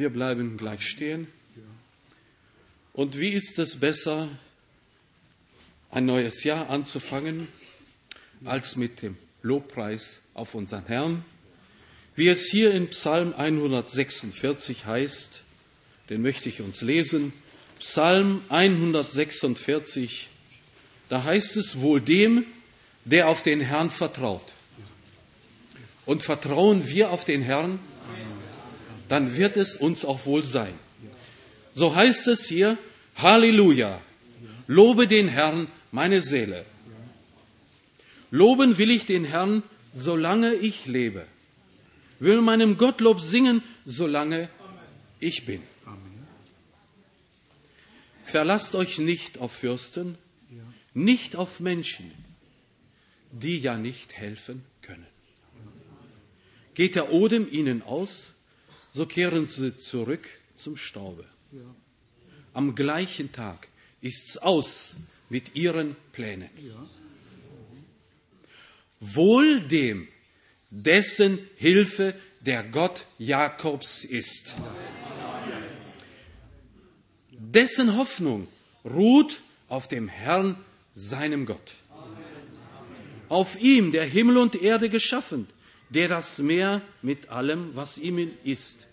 Wir bleiben gleich stehen. Und wie ist es besser, ein neues Jahr anzufangen, als mit dem Lobpreis auf unseren Herrn? Wie es hier in Psalm 146 heißt, den möchte ich uns lesen. Psalm 146, da heißt es wohl dem, der auf den Herrn vertraut. Und vertrauen wir auf den Herrn, dann wird es uns auch wohl sein. So heißt es hier, Halleluja, lobe den Herrn, meine Seele. Loben will ich den Herrn, solange ich lebe, will meinem Gottlob singen, solange ich bin. Verlasst euch nicht auf Fürsten, nicht auf Menschen, die ja nicht helfen können. Geht der Odem ihnen aus, so kehren sie zurück zum Staube. Am gleichen Tag ist's aus mit ihren Plänen. Wohl dem, dessen Hilfe der Gott Jakobs ist. Dessen Hoffnung ruht auf dem Herrn, seinem Gott. Auf ihm, der Himmel und Erde geschaffen, der das Meer mit allem, was ihm ist,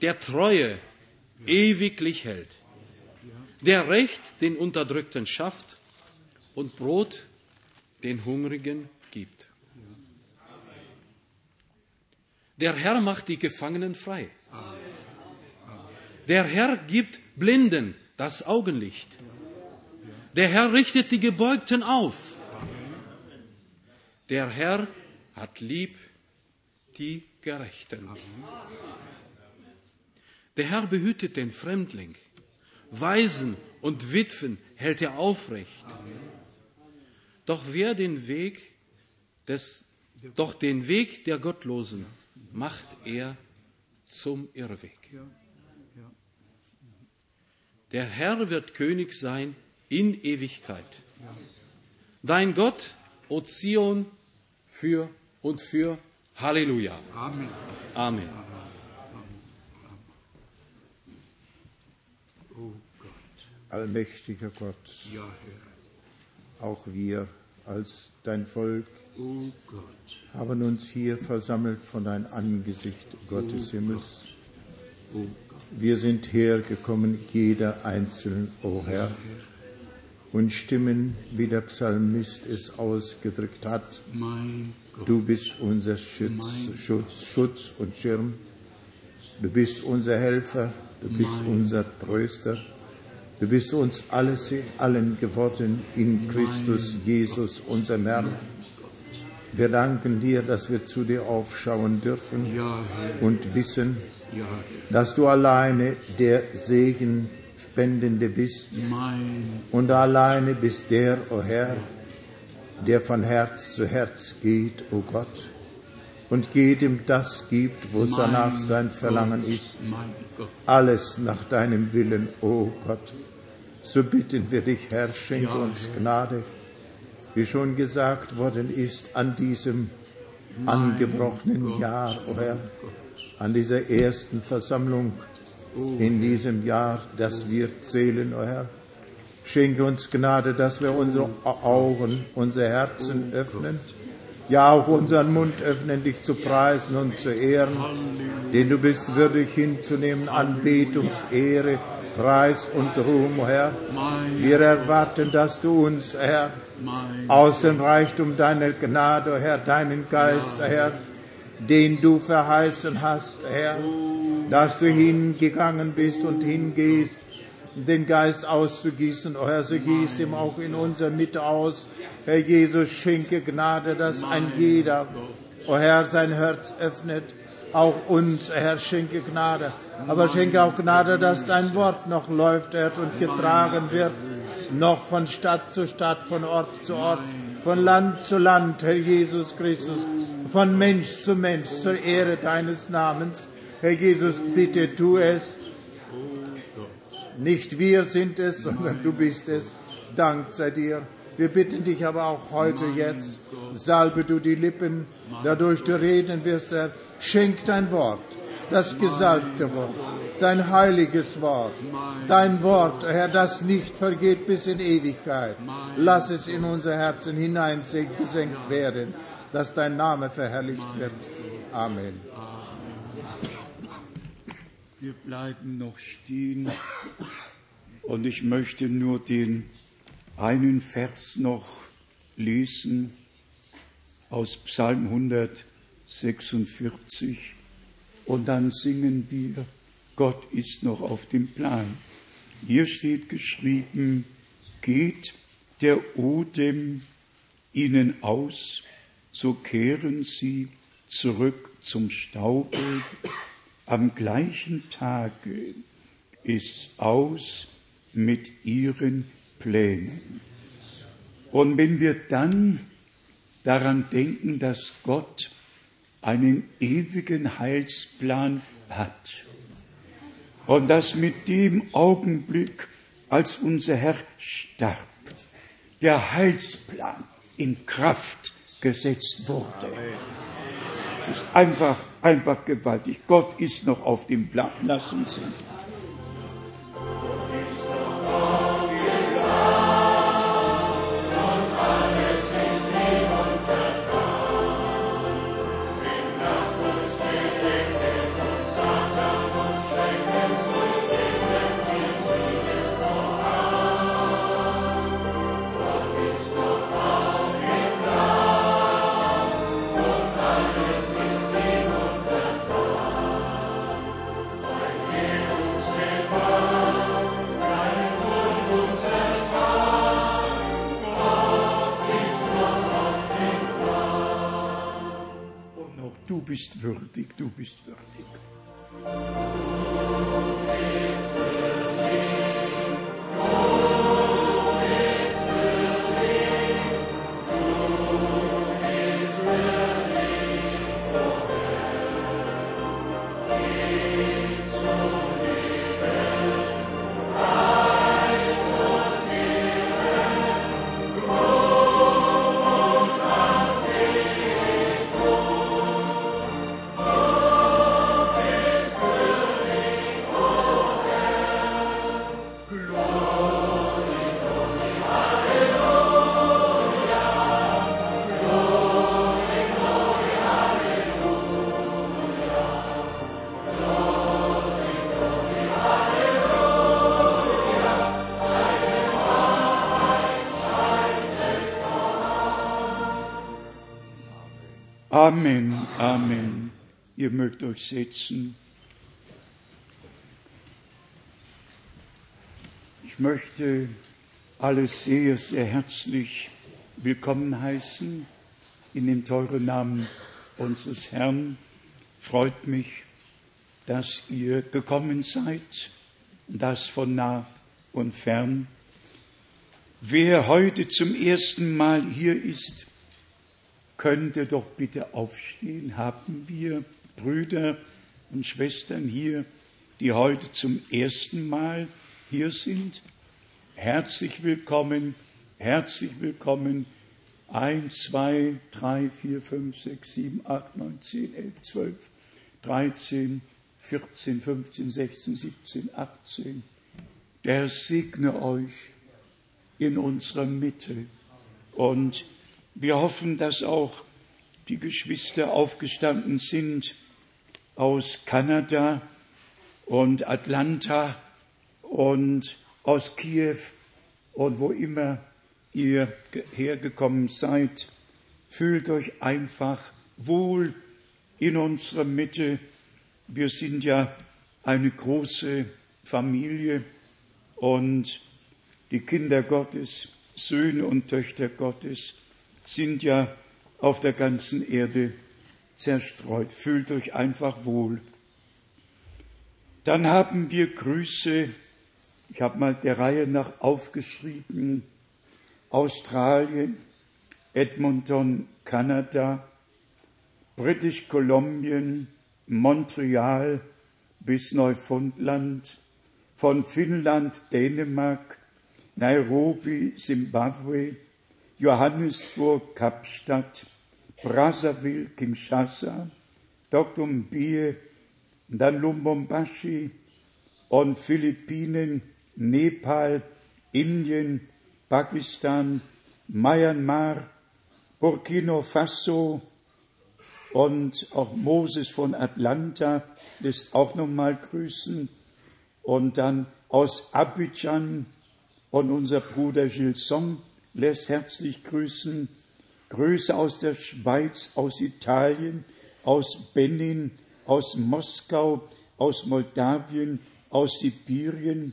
der Treue ewiglich hält, der Recht den Unterdrückten schafft und Brot den Hungrigen gibt. Der Herr macht die Gefangenen frei. Der Herr gibt Blinden das Augenlicht. Der Herr richtet die Gebeugten auf. Der Herr hat lieb die Gerechten. Der Herr behütet den Fremdling. Waisen und Witwen hält er aufrecht. Doch wer den Weg des, doch den Weg der Gottlosen macht er zum Irrweg. Der Herr wird König sein in Ewigkeit. Dein Gott, O Zion, für und für. Halleluja. Amen. Amen. Oh Gott. Allmächtiger Gott, Ja, Herr. auch wir als dein Volk Oh Gott. haben uns hier versammelt von dein Angesicht, Gott des Himmels. Oh Gott. Wir sind hergekommen, jeder einzeln, o Herr, und stimmen, wie der Psalmist es ausgedrückt hat. Mein. Du bist unser Schutz, Schutz, Schutz und Schirm. Du bist unser Helfer. Du bist unser Tröster. Du bist uns alles in allen geworden in Christus Jesus, unserem Herrn. Wir danken dir, dass wir zu dir aufschauen dürfen und wissen, dass du alleine der Segen Spendende bist und alleine bist der, o Herr, der von Herz zu Herz geht, o Gott, und jedem das gibt, wo danach sein Verlangen ist, alles nach deinem Willen, o Gott. So bitten wir dich, Herr, schenke uns Gnade, wie schon gesagt worden ist, an diesem angebrochenen Jahr, o Herr, an dieser ersten Versammlung in diesem Jahr, das wir zählen, o Herr. Schenke uns Gnade, dass wir unsere Augen, unsere Herzen öffnen, ja auch unseren Mund öffnen, dich zu preisen und zu ehren, denn du bist würdig hinzunehmen, Anbetung, Ehre, Preis und Ruhm, Herr. Wir erwarten, dass du uns, Herr, aus dem Reichtum deiner Gnade, o Herr, deinen Geist, Herr, den du verheißen hast, Herr, dass du hingegangen bist und hingehst, den Geist auszugießen, o Herr, so gieß ihm auch in unserer Mitte aus. Herr Jesus, schenke Gnade, dass ein jeder, o Herr, sein Herz öffnet, auch uns, Herr, schenke Gnade. Aber schenke auch Gnade, dass dein Wort noch läuft, Herr, und getragen wird, noch von Stadt zu Stadt, von Ort zu Ort, von Land zu Land, Herr Jesus Christus, von Mensch zu Mensch, zur Ehre deines Namens. Herr Jesus, bitte tu es. Nicht wir sind es, sondern du bist es. Dank sei dir. Wir bitten dich aber auch heute jetzt, salbe du die Lippen, dadurch du reden wirst, Herr. Schenk dein Wort, das gesalbte Wort, dein heiliges Wort, dein Wort, Herr, das nicht vergeht bis in Ewigkeit. Lass es in unser Herzen hineingesenkt werden, dass dein Name verherrlicht wird. Amen. Wir bleiben noch stehen und ich möchte nur den einen Vers noch lesen aus Psalm 146 und dann singen wir, Gott ist noch auf dem Plan. Hier steht geschrieben, geht der Odem ihnen aus, so kehren sie zurück zum Staube. Am gleichen Tage ist aus mit ihren Plänen. Und wenn wir dann daran denken, dass Gott einen ewigen Heilsplan hat und dass mit dem Augenblick, als unser Herr starb, der Heilsplan in Kraft gesetzt wurde. Es ist einfach, einfach gewaltig. Gott ist noch auf dem Plan. Lass uns sehen. Du bist würdig. Amen, Amen. Ihr mögt euch setzen. Ich möchte alle sehr, sehr herzlich willkommen heißen in dem teuren Namen unseres Herrn. Freut mich, dass ihr gekommen seid, das von nah und fern. Wer heute zum ersten Mal hier ist, könnte doch bitte aufstehen. Haben wir Brüder und Schwestern hier, die heute zum ersten Mal hier sind? Herzlich willkommen, herzlich willkommen. 1, 2, 3, 4, 5, 6, 7, 8, 9, 10, 11, 12, 13, 14, 15, 16, 17, 18. Der segne euch in unserer Mitte und wir hoffen, dass auch die Geschwister aufgestanden sind aus Kanada und Atlanta und aus Kiew und wo immer ihr hergekommen seid. Fühlt euch einfach wohl in unserer Mitte. Wir sind ja eine große Familie und die Kinder Gottes, Söhne und Töchter Gottes sind ja auf der ganzen Erde zerstreut. Fühlt euch einfach wohl. Dann haben wir Grüße, ich habe mal der Reihe nach aufgeschrieben, Australien, Edmonton, Kanada, British Kolumbien, Montreal bis Neufundland, von Finnland, Dänemark, Nairobi, Simbabwe, Johannesburg, Kapstadt, Brazzaville, Kinshasa, Dr. Mbie, dann Lubumbashi, und Philippinen, Nepal, Indien, Pakistan, Myanmar, Burkina Faso und auch Moses von Atlanta lässt auch nochmal grüßen. Und dann aus Abidjan und unser Bruder Gilson lässt herzlich grüßen. Grüße aus der Schweiz, aus Italien, aus Benin, aus Moskau, aus Moldawien, aus Sibirien,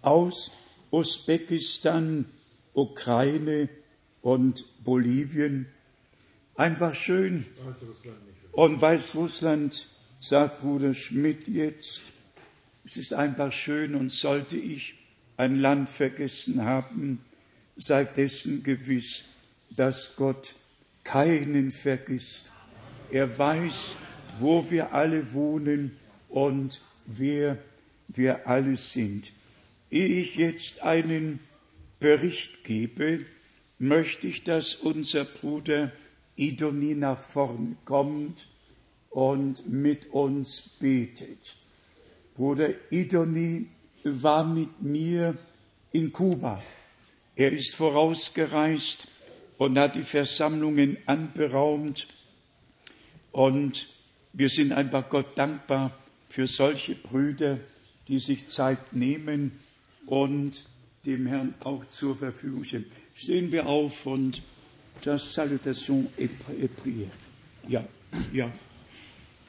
aus Usbekistan, Ukraine und Bolivien. Einfach schön. Und Weißrussland, sagt Bruder Schmidt jetzt, es ist einfach schön und sollte ich ein Land vergessen haben, sei dessen gewiss, dass Gott keinen vergisst. Er weiß, wo wir alle wohnen und wer wir alle sind. Ehe ich jetzt einen Bericht gebe, möchte ich, dass unser Bruder Idoni nach vorne kommt und mit uns betet. Bruder Idoni war mit mir in Kuba. Er ist vorausgereist und hat die Versammlungen anberaumt. Und wir sind einfach Gott dankbar für solche Brüder, die sich Zeit nehmen und dem Herrn auch zur Verfügung stehen. Stehen wir auf und das Salutation et, prière. Ja, ja.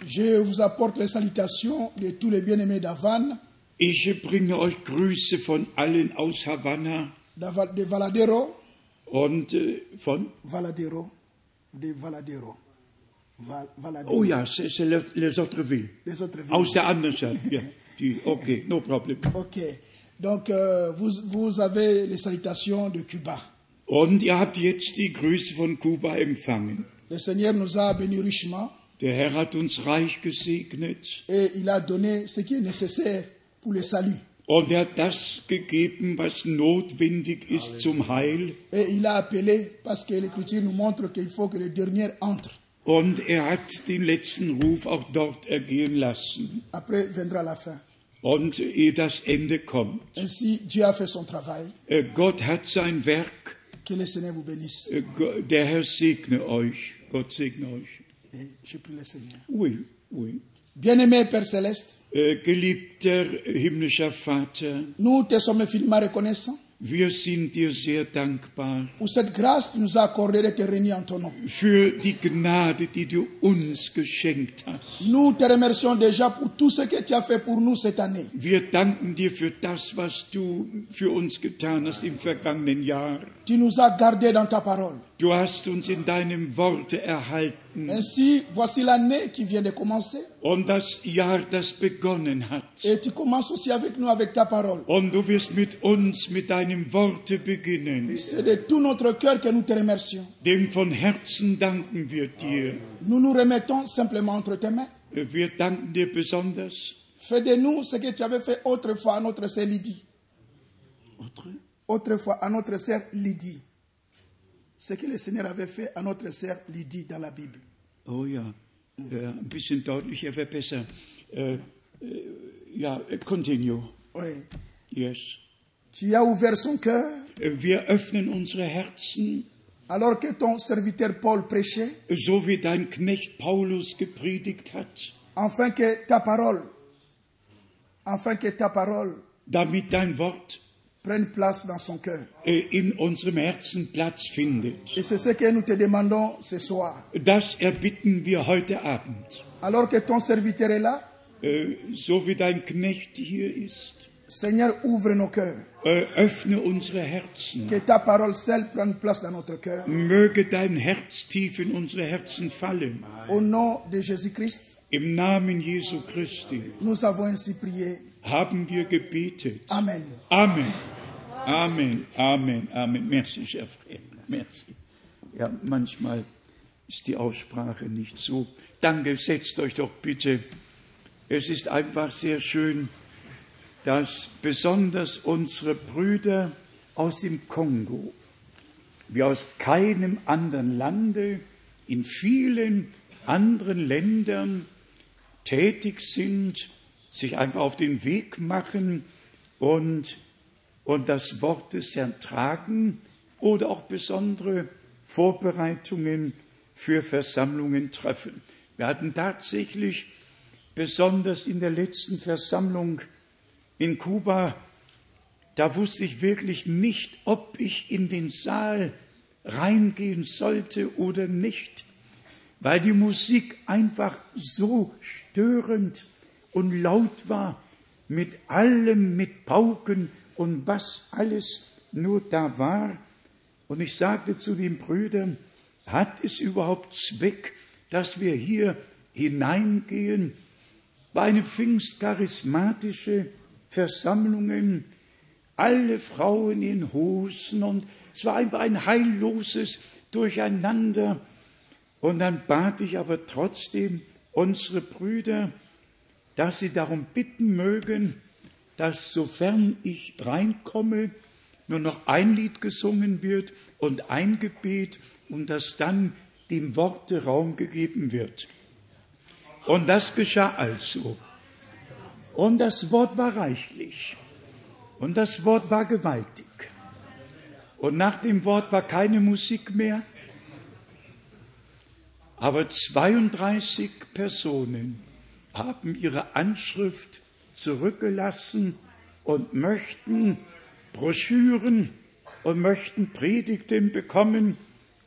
Je vous apporte les salutations de tous les bien-aimés d'Avan, Ich bringe euch Grüße von allen aus Havanna de Valadero, und von, Valadero, de Valadero, Val- Valadero, oh ja, c'est c'est le- les autres villes. les autres villes. Aus der anderen Stadt. Ja, die, okay, no problem. Ok. Donc, euh, vous, vous avez les salutations de Cuba. Und ihr habt jetzt die Grüße von Kuba empfangen. Le Seigneur nous a bénis richement Der Herr hat uns reich gesegnet et il a donné ce qui est nécessaire pour le salut. Und er hat das gegeben, was notwendig ist zum Heil. Und er hat den letzten Ruf auch dort ergehen lassen. Und ehe das Ende kommt. Äh, Gott hat sein Werk. Äh, Der Herr segne euch. Gott segne euch. Oui, oui. Bien-aimé Père Céleste, Geliebter himmlischer Vater, nous te sommes infiniment reconnaissants wir sind dir sehr dankbar pour cette grâce que nous as accordée de te en ton nom. für die Gnade, die du uns geschenkt hast. Nous te remercions déjà pour tout ce que tu as fait pour nous cette année. Wir danken dir für das, was du für uns getan hast im vergangenen Jahr. Tu nous as gardés dans ta parole. Du hast uns in deinem Worte erhalten Ainsi, voici l'année qui vient de commencer. und das Jahr, das begonnen hat. Et tu commences aussi avec nous avec ta parole. Und du wirst mit uns, mit deinem Worte beginnen. C'est de tout notre cœur que nous te remercions. Dem von Herzen danken wir dir. Nous nous remettons simplement entre tes mains. Wir danken dir besonders. Fais de nous ce que tu avais fait autrefois à notre sœur Lydie. Autrefois à notre sœur Lydie. Ce que le Seigneur avait fait à notre sœur Lydie dans la Bible. Oh ja, ja ein bisschen deutlicher wäre besser. Äh, äh, ja, äh, continue. Oui. Yes. Tu as ouvert son cœur Äh, Wir öffnen unsere Herzen, alors que ton serviteur Paul prêchait, so wie dein Knecht Paulus gepredigt hat, afin que ta parole, afin que ta parole damit dein Wort prenne place dans son cœur. äh, in unserem Herzen Platz findet. Et c'est ce que nous te demandons ce soir. Das erbitten wir heute Abend. Alors que ton serviteur est là, Äh, So wie dein Knecht hier ist, Seigneur, ouvre nos cœurs. äh, öffne unsere Herzen. Que ta parole seule prenne place dans notre cœur. Möge dein Herz tief in unsere Herzen fallen. Au nom de Jésus-Christ, Im Namen Jesu Christi nous avons ainsi prié. haben wir gebetet. Amen. Amen. Amen. Amen. Amen. Merci, cher frère. Merci. Ja, manchmal ist die Aussprache nicht so. Danke, setzt euch doch bitte. Es ist einfach sehr schön, dass besonders unsere Brüder aus dem Kongo, wie aus keinem anderen Lande, in vielen anderen Ländern tätig sind sich einfach auf den Weg machen und, und das Wort des Herrn tragen oder auch besondere Vorbereitungen für Versammlungen treffen. Wir hatten tatsächlich besonders in der letzten Versammlung in Kuba, da wusste ich wirklich nicht, ob ich in den Saal reingehen sollte oder nicht, weil die Musik einfach so störend und laut war, mit allem, mit Pauken und was alles nur da war. Und ich sagte zu den Brüdern, hat es überhaupt Zweck, dass wir hier hineingehen? War eine pfingstcharismatische Versammlung, alle Frauen in Hosen und es war einfach ein heilloses Durcheinander. Und dann bat ich aber trotzdem unsere Brüder, dass sie darum bitten mögen, dass sofern ich reinkomme, nur noch ein Lied gesungen wird und ein Gebet und dass dann dem Worte Raum gegeben wird. Und das geschah also. Und das Wort war reichlich. Und das Wort war gewaltig. Und nach dem Wort war keine Musik mehr. Aber 32 Personen haben ihre Anschrift zurückgelassen und möchten Broschüren und möchten Predigten bekommen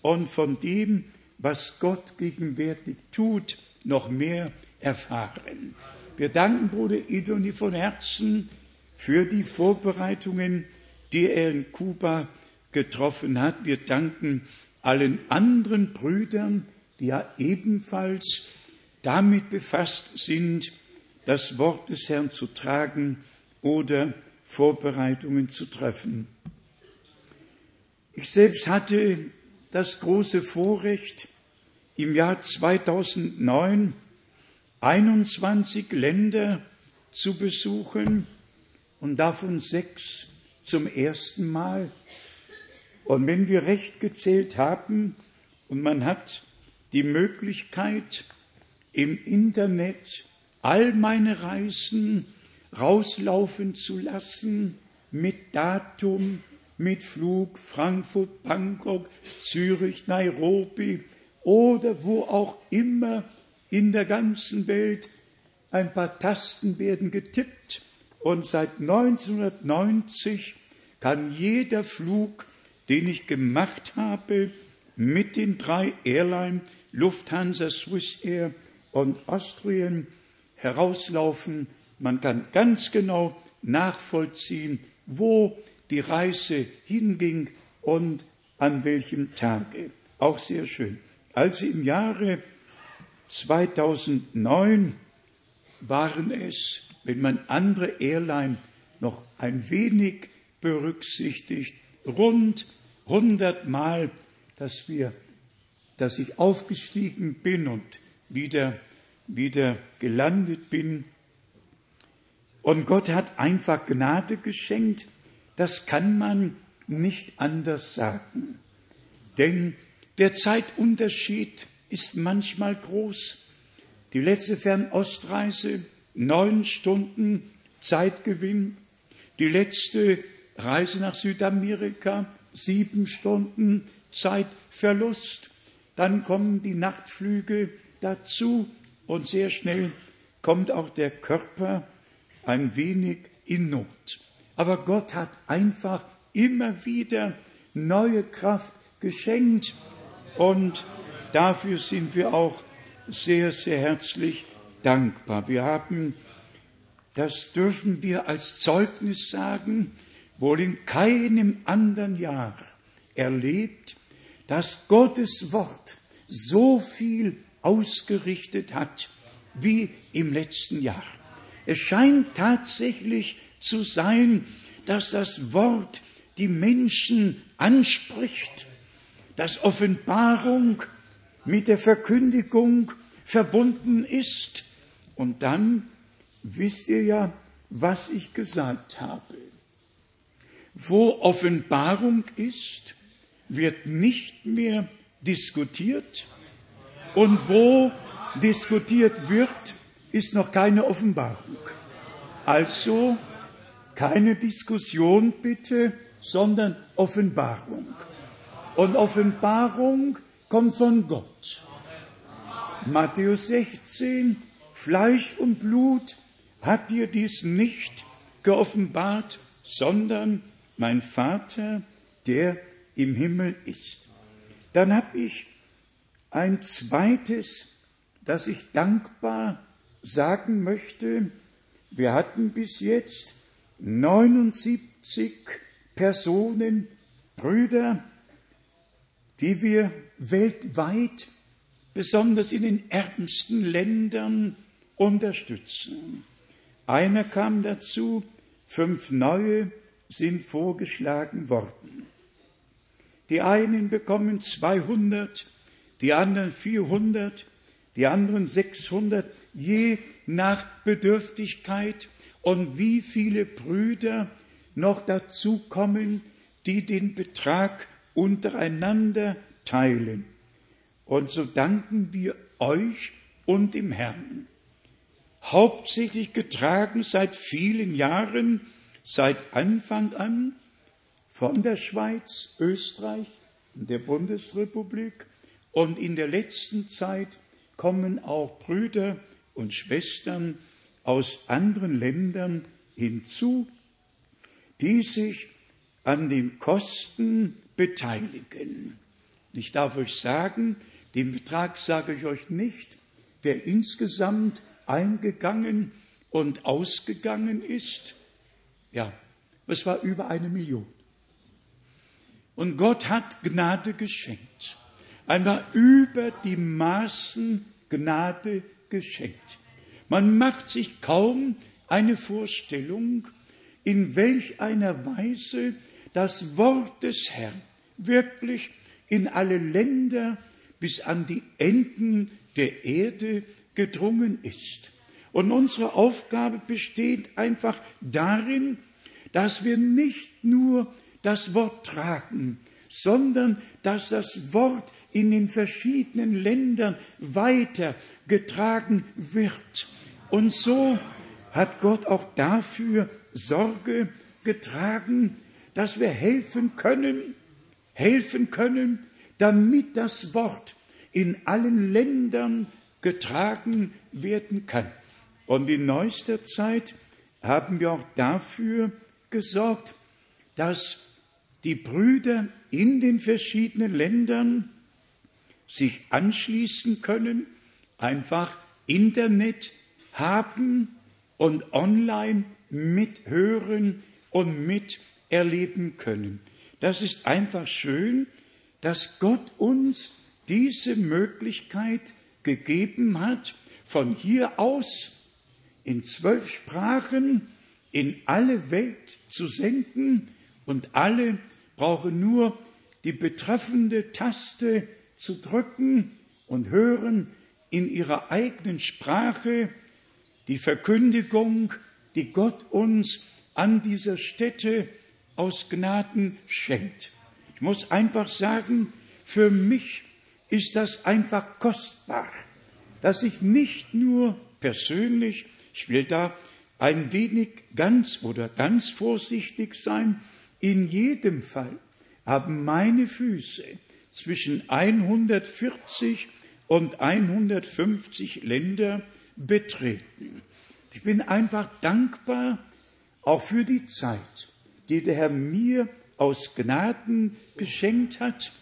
und von dem, was Gott gegenwärtig tut, noch mehr erfahren. Wir danken Bruder Idoni von Herzen für die Vorbereitungen, die er in Kuba getroffen hat. Wir danken allen anderen Brüdern, die ja ebenfalls damit befasst sind, das Wort des Herrn zu tragen oder Vorbereitungen zu treffen. Ich selbst hatte das große Vorrecht, im Jahr 2009 21 Länder zu besuchen und davon sechs zum ersten Mal. Und wenn wir recht gezählt haben und man hat die Möglichkeit, im Internet all meine Reisen rauslaufen zu lassen mit Datum, mit Flug Frankfurt, Bangkok, Zürich, Nairobi oder wo auch immer in der ganzen Welt. Ein paar Tasten werden getippt und seit 1990 kann jeder Flug, den ich gemacht habe, mit den drei Airlines Lufthansa, Swiss Air und Austrian herauslaufen. Man kann ganz genau nachvollziehen, wo die Reise hinging und an welchem Tage. Auch sehr schön. Als sie im Jahre 2009 waren es, wenn man andere Airline noch ein wenig berücksichtigt, rund 100 Mal, dass wir, dass ich aufgestiegen bin und wieder, wieder gelandet bin. Und Gott hat einfach Gnade geschenkt. Das kann man nicht anders sagen. Denn der Zeitunterschied ist manchmal groß. Die letzte Fernostreise, neun Stunden Zeitgewinn. Die letzte Reise nach Südamerika, sieben Stunden Zeitverlust. Dann kommen die Nachtflüge dazu und sehr schnell kommt auch der Körper ein wenig in Not. Aber Gott hat einfach immer wieder neue Kraft geschenkt und dafür sind wir auch sehr, sehr herzlich dankbar. Wir haben, das dürfen wir als Zeugnis sagen, wohl in keinem anderen Jahr erlebt, dass Gottes Wort so viel ausgerichtet hat wie im letzten Jahr. Es scheint tatsächlich zu sein, dass das Wort die Menschen anspricht, dass Offenbarung mit der Verkündigung verbunden ist. Und dann wisst ihr ja, was ich gesagt habe. Wo Offenbarung ist, wird nicht mehr diskutiert und wo diskutiert wird, ist noch keine Offenbarung. Also keine Diskussion bitte, sondern Offenbarung. Und Offenbarung kommt von Gott. Matthäus 16, Fleisch und Blut hat dir dies nicht geoffenbart, sondern mein Vater, der im Himmel ist. Dann habe ich ein zweites, das ich dankbar sagen möchte. Wir hatten bis jetzt 79 Personen, Brüder, die wir weltweit, besonders in den ärmsten Ländern, unterstützen. Einer kam dazu, fünf neue sind vorgeschlagen worden. Die einen bekommen 200, die anderen 400, die anderen 600, je nach Bedürftigkeit und wie viele Brüder noch dazukommen, die den Betrag untereinander teilen. Und so danken wir euch und dem Herrn. Hauptsächlich getragen seit vielen Jahren, seit Anfang an von der Schweiz, Österreich und der Bundesrepublik. Und in der letzten Zeit kommen auch Brüder und Schwestern aus anderen Ländern hinzu, die sich an den Kosten beteiligen. Ich darf euch sagen, den Betrag sage ich euch nicht, der insgesamt eingegangen und ausgegangen ist. Ja, es war über eine Million. Und Gott hat Gnade geschenkt. Einmal über die Maßen Gnade geschenkt. Man macht sich kaum eine Vorstellung, in welch einer Weise das Wort des Herrn wirklich in alle Länder bis an die Enden der Erde gedrungen ist. Und unsere Aufgabe besteht einfach darin, dass wir nicht nur das Wort tragen, sondern dass das Wort in den verschiedenen Ländern weiter getragen wird. Und so hat Gott auch dafür Sorge getragen, dass wir helfen können, helfen können, damit das Wort in allen Ländern getragen werden kann. Und in neuester Zeit haben wir auch dafür gesorgt, dass die Brüder in den verschiedenen Ländern sich anschließen können, einfach Internet haben und online mithören und miterleben können. Das ist einfach schön, dass Gott uns diese Möglichkeit gegeben hat, von hier aus in zwölf Sprachen in alle Welt zu senden und alle brauchen nur die betreffende Taste zu drücken und hören in ihrer eigenen Sprache die Verkündigung, die Gott uns an dieser Stätte aus Gnaden schenkt. Ich muss einfach sagen, für mich ist das einfach kostbar, dass ich nicht nur persönlich, ich will da ein wenig ganz oder ganz vorsichtig sein, in jedem Fall haben meine Füße zwischen 140 und 150 Länder betreten. Ich bin einfach dankbar auch für die Zeit, die der Herr mir aus Gnaden geschenkt hat,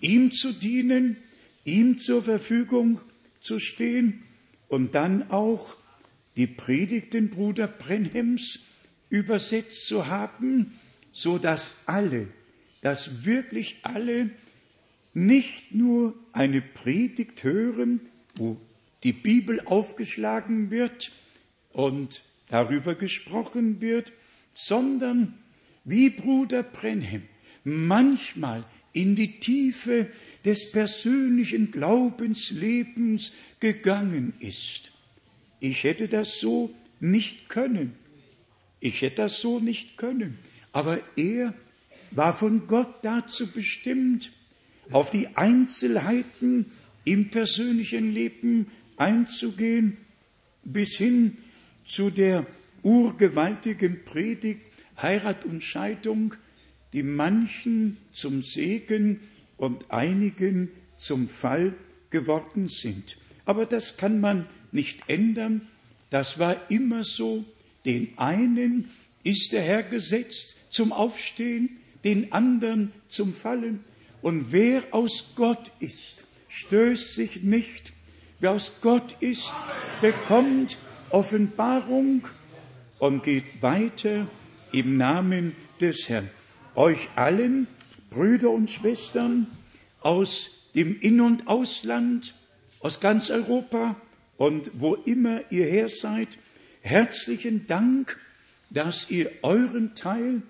ihm zu dienen, ihm zur Verfügung zu stehen und dann auch die Predigten Bruder Brenhems übersetzt zu haben, so dass alle, dass wirklich alle nicht nur eine Predigt hören, wo die Bibel aufgeschlagen wird und darüber gesprochen wird, sondern wie Bruder Brenhem manchmal in die Tiefe des persönlichen Glaubenslebens gegangen ist. Ich hätte das so nicht können. Ich hätte das so nicht können. Aber er war von Gott dazu bestimmt, auf die Einzelheiten im persönlichen Leben einzugehen, bis hin zu der urgewaltigen Predigt Heirat und Scheidung, die manchen zum Segen und einigen zum Fall geworden sind. Aber das kann man nicht ändern. Das war immer so. Den einen ist der Herr gesetzt zum Aufstehen, den anderen zum Fallen. Und wer aus Gott ist, stößt sich nicht. Wer aus Gott ist, bekommt Offenbarung und geht weiter im Namen des Herrn. Euch allen, Brüder und Schwestern aus dem In- und Ausland, aus ganz Europa und wo immer ihr her seid, herzlichen Dank, dass ihr euren Teil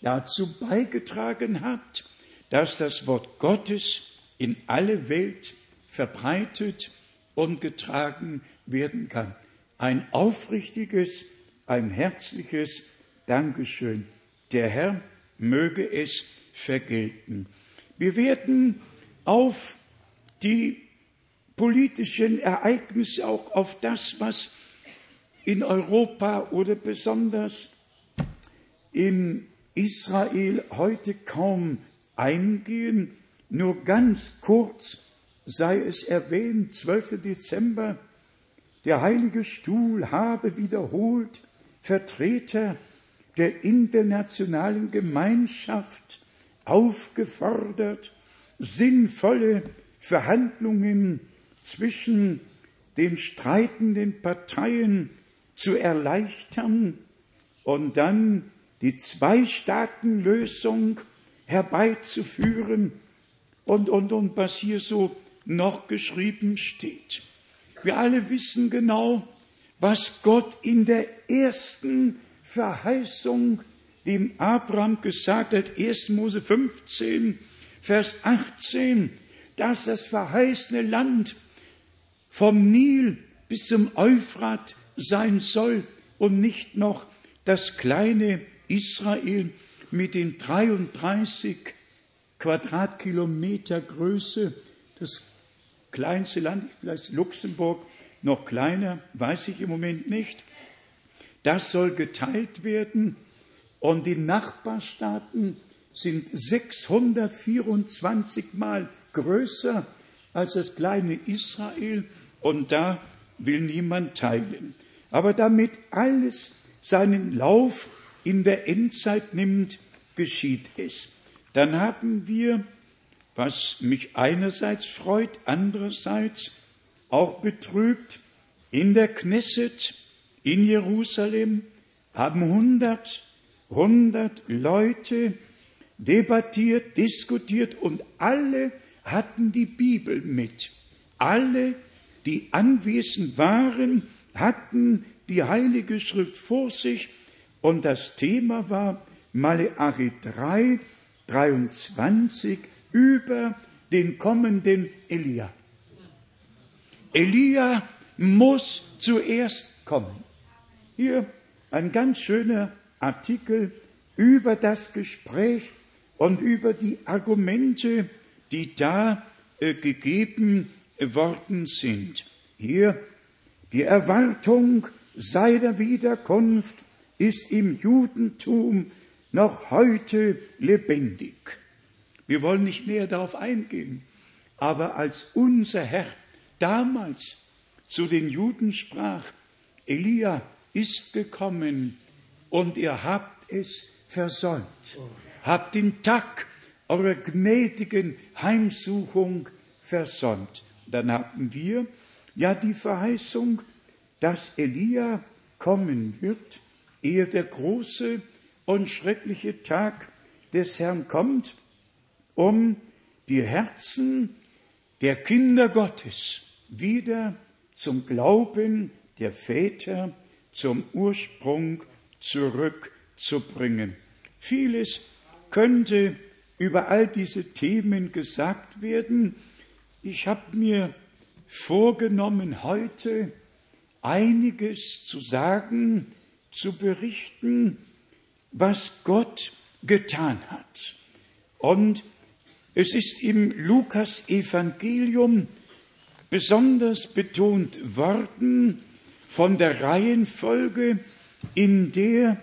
dazu beigetragen habt, dass das Wort Gottes in alle Welt verbreitet und getragen werden kann. Ein aufrichtiges, ein herzliches Dankeschön. Der Herr möge es vergelten. Wir werden auf die politischen Ereignisse, auch auf das, was in Europa oder besonders in Israel heute kaum eingehen. Nur ganz kurz sei es erwähnt, 12. Dezember, der Heilige Stuhl habe wiederholt Vertreter der internationalen Gemeinschaft aufgefordert, sinnvolle Verhandlungen zwischen den streitenden Parteien zu erleichtern und dann die Zwei-Staaten-Lösung herbeizuführen und, und, und was hier so noch geschrieben steht. Wir alle wissen genau, was Gott in der ersten Verheißung dem Abraham gesagt hat, 1. Mose 15, Vers 18, dass das verheißene Land vom Nil bis zum Euphrat sein soll und nicht noch das kleine Israel mit den 33 Quadratkilometer Größe, das kleinste Land, vielleicht Luxemburg, noch kleiner, weiß ich im Moment nicht. Das soll geteilt werden und die Nachbarstaaten sind 624 Mal größer als das kleine Israel und da will niemand teilen. Aber damit alles seinen Lauf in der Endzeit nimmt, geschieht es. Dann haben wir, was mich einerseits freut, andererseits auch betrübt, in der Knesset in Jerusalem haben hundert, hundert Leute debattiert, diskutiert und alle hatten die Bibel mit. Alle, die anwesend waren, hatten die Heilige Schrift vor sich und das Thema war Maleachi 3, 23 über den kommenden Elia. Elia muss zuerst kommen. Hier ein ganz schöner Artikel über das Gespräch und über die Argumente, die da äh, gegeben worden sind. Hier die Erwartung seiner Wiederkunft ist im Judentum noch heute lebendig. Wir wollen nicht näher darauf eingehen, aber als unser Herr damals zu den Juden sprach, Elia ist gekommen und ihr habt es versäumt, habt den Tag eurer gnädigen Heimsuchung versäumt. Dann hatten wir ja die Verheißung, dass Elia kommen wird, ehe der große und schreckliche Tag des Herrn kommt, um die Herzen der Kinder Gottes wieder zum Glauben der Väter, zum Ursprung zurückzubringen. Vieles könnte über all diese Themen gesagt werden. Ich habe mir vorgenommen, heute einiges zu sagen, zu berichten, was Gott getan hat. Und es ist im Lukas Evangelium besonders betont worden von der Reihenfolge, in der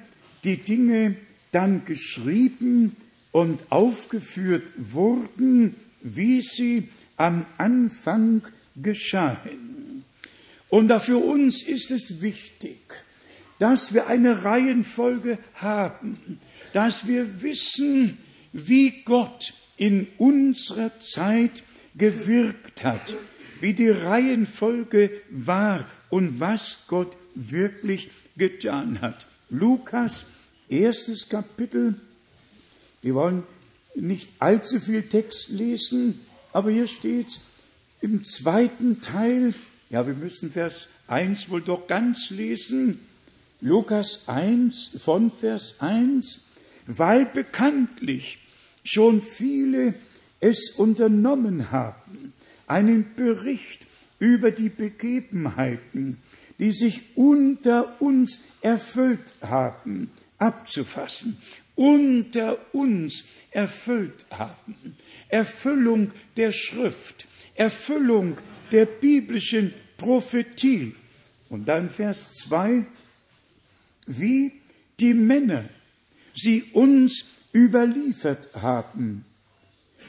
die Dinge dann geschrieben und aufgeführt wurden, wie sie am Anfang geschahen. Und da für uns ist es wichtig, dass wir eine Reihenfolge haben, dass wir wissen, wie Gott in unserer Zeit gewirkt hat, wie die Reihenfolge war und was Gott wirklich getan hat. Lukas, erstes Kapitel. Wir wollen nicht allzu viel Text lesen, aber hier steht im zweiten Teil, ja, wir müssen Vers 1 wohl doch ganz lesen, Lukas 1 von Vers 1, weil bekanntlich schon viele es unternommen haben, einen Bericht über die Begebenheiten, die sich unter uns erfüllt haben, abzufassen, unter uns erfüllt haben. Erfüllung der Schrift, Erfüllung der biblischen Prophetie. Und dann Vers 2, wie die Männer sie uns überliefert haben,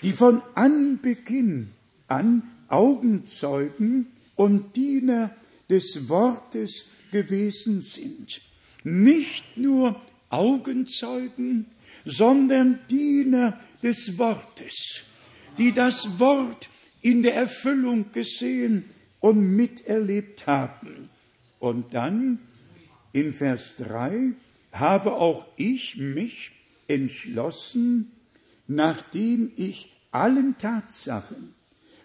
die von Anbeginn an Augenzeugen und Diener des Wortes gewesen sind. Nicht nur Augenzeugen, sondern Diener des Wortes, die das Wort in der Erfüllung gesehen und miterlebt haben. Und dann in Vers 3 habe auch ich mich entschlossen, nachdem ich allen Tatsachen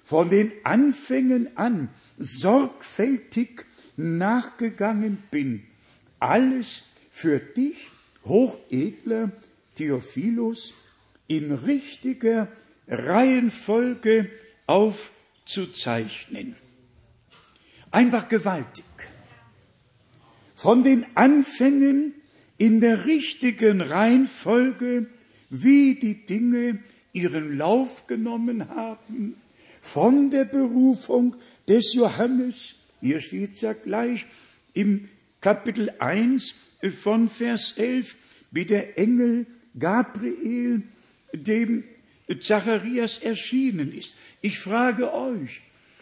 von den Anfängen an sorgfältig nachgegangen bin, alles für dich, hochedler Theophilus, in richtiger Reihenfolge aufzuzeichnen. Einfach gewaltig. Von den Anfängen in der richtigen Reihenfolge, wie die Dinge ihren Lauf genommen haben, von der Berufung des Johannes, hier steht es ja gleich im Kapitel 1 von Vers 11, wie der Engel Gabriel dem Zacharias erschienen ist. Ich frage euch,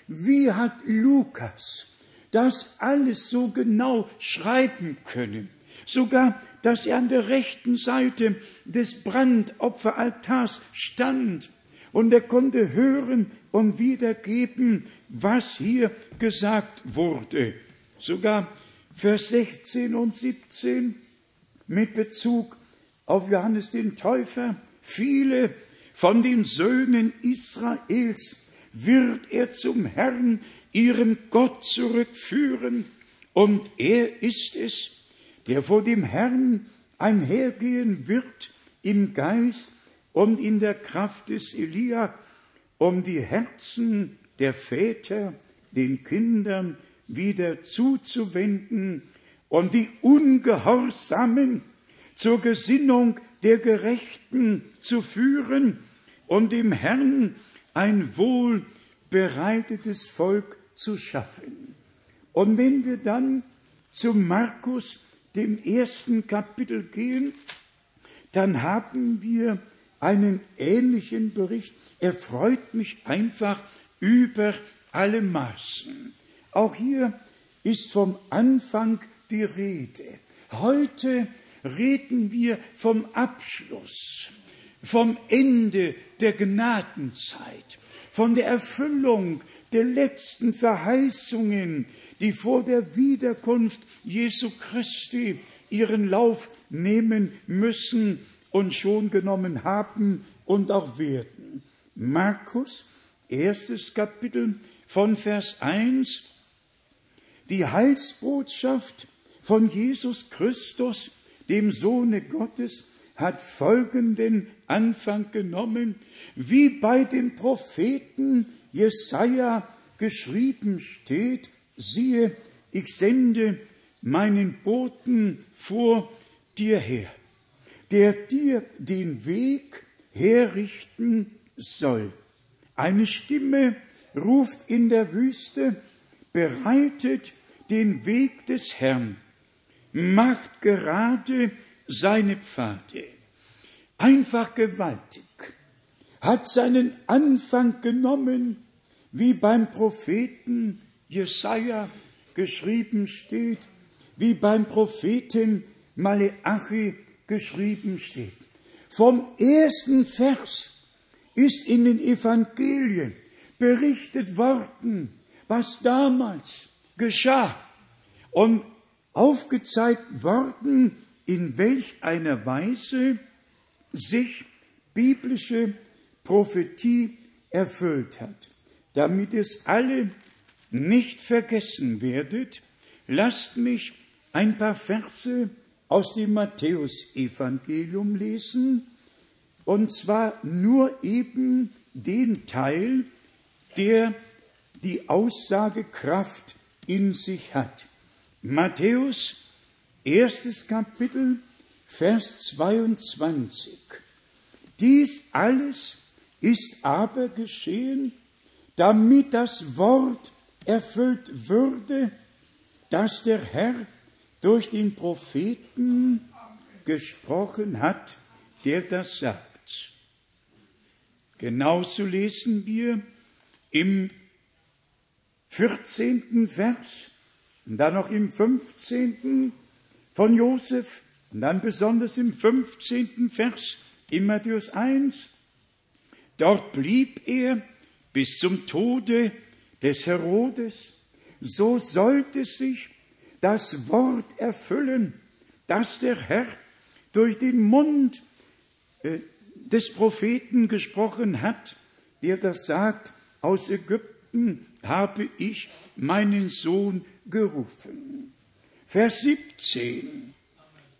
wie hat Lukas das alles so genau schreiben können? Sogar, dass er an der rechten Seite des Brandopferaltars stand und er konnte hören und wiedergeben, was hier gesagt wurde. Sogar Vers 16 und 17 mit Bezug auf Johannes den Täufer. Viele von den Söhnen Israels wird er zum Herrn, ihren Gott, zurückführen. Und er ist es, der vor dem Herrn einhergehen wird im Geist und in der Kraft des Elia, um die Herzen der Väter den Kindern wieder zuzuwenden und die Ungehorsamen zur Gesinnung der Gerechten zu führen und dem Herrn ein wohlbereitetes Volk zu schaffen. Und wenn wir dann zu Markus, dem ersten Kapitel gehen, dann haben wir einen ähnlichen Bericht. Er freut mich einfach über alle Maßen. Auch hier ist vom Anfang die Rede. Heute reden wir vom Abschluss, vom Ende der Gnadenzeit, von der Erfüllung der letzten Verheißungen, die vor der Wiederkunft Jesu Christi ihren Lauf nehmen müssen und schon genommen haben und auch werden. Markus, erstes Kapitel von Vers 1, die Heilsbotschaft von Jesus Christus, dem Sohne Gottes, hat folgenden Anfang genommen, wie bei dem Propheten Jesaja geschrieben steht, siehe, ich sende meinen Boten vor dir her der dir den Weg herrichten soll. Eine Stimme ruft in der Wüste, bereitet den Weg des Herrn, macht gerade seine Pfade. Einfach gewaltig. Hat seinen Anfang genommen, wie beim Propheten Jesaja geschrieben steht, wie beim Propheten Maleachi geschrieben steht. Vom ersten Vers ist in den Evangelien berichtet worden, was damals geschah und aufgezeigt worden, in welch einer Weise sich biblische Prophetie erfüllt hat. Damit es alle nicht vergessen werdet, lasst mich ein paar Verse aus dem Matthäusevangelium lesen, und zwar nur eben den Teil, der die Aussagekraft in sich hat. Matthäus, erstes Kapitel, Vers 22. Dies alles ist aber geschehen, damit das Wort erfüllt würde, das der Herr durch den Propheten gesprochen hat, der das sagt. Genauso lesen wir im 14. Vers und dann noch im 15. von Josef und dann besonders im 15. Vers in Matthäus 1. Dort blieb er bis zum Tode des Herodes. So sollte sich das Wort erfüllen, das der Herr durch den Mund äh, des Propheten gesprochen hat, der das sagt, aus Ägypten habe ich meinen Sohn gerufen. Vers 17.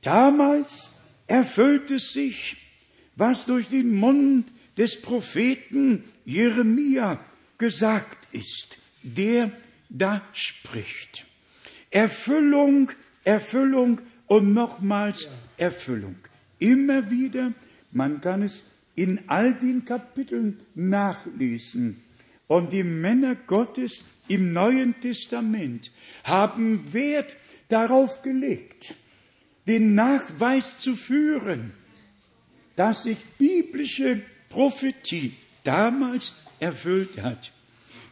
Damals erfüllte sich, was durch den Mund des Propheten Jeremia gesagt ist, der da spricht. Erfüllung, Erfüllung und nochmals Erfüllung. Immer wieder, man kann es in all den Kapiteln nachlesen. Und die Männer Gottes im Neuen Testament haben Wert darauf gelegt, den Nachweis zu führen, dass sich biblische Prophetie damals erfüllt hat.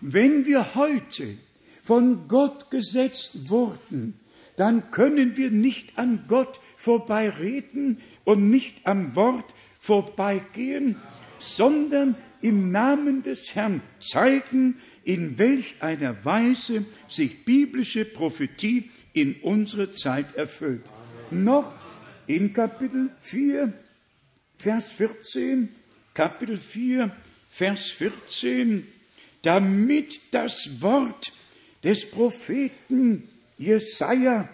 Wenn wir heute von Gott gesetzt wurden, dann können wir nicht an Gott vorbeireden und nicht am Wort vorbeigehen, sondern im Namen des Herrn zeigen, in welch einer Weise sich biblische Prophetie in unserer Zeit erfüllt. Noch in Kapitel 4, Vers 14, Kapitel 4, Vers 14, damit das Wort des Propheten Jesaja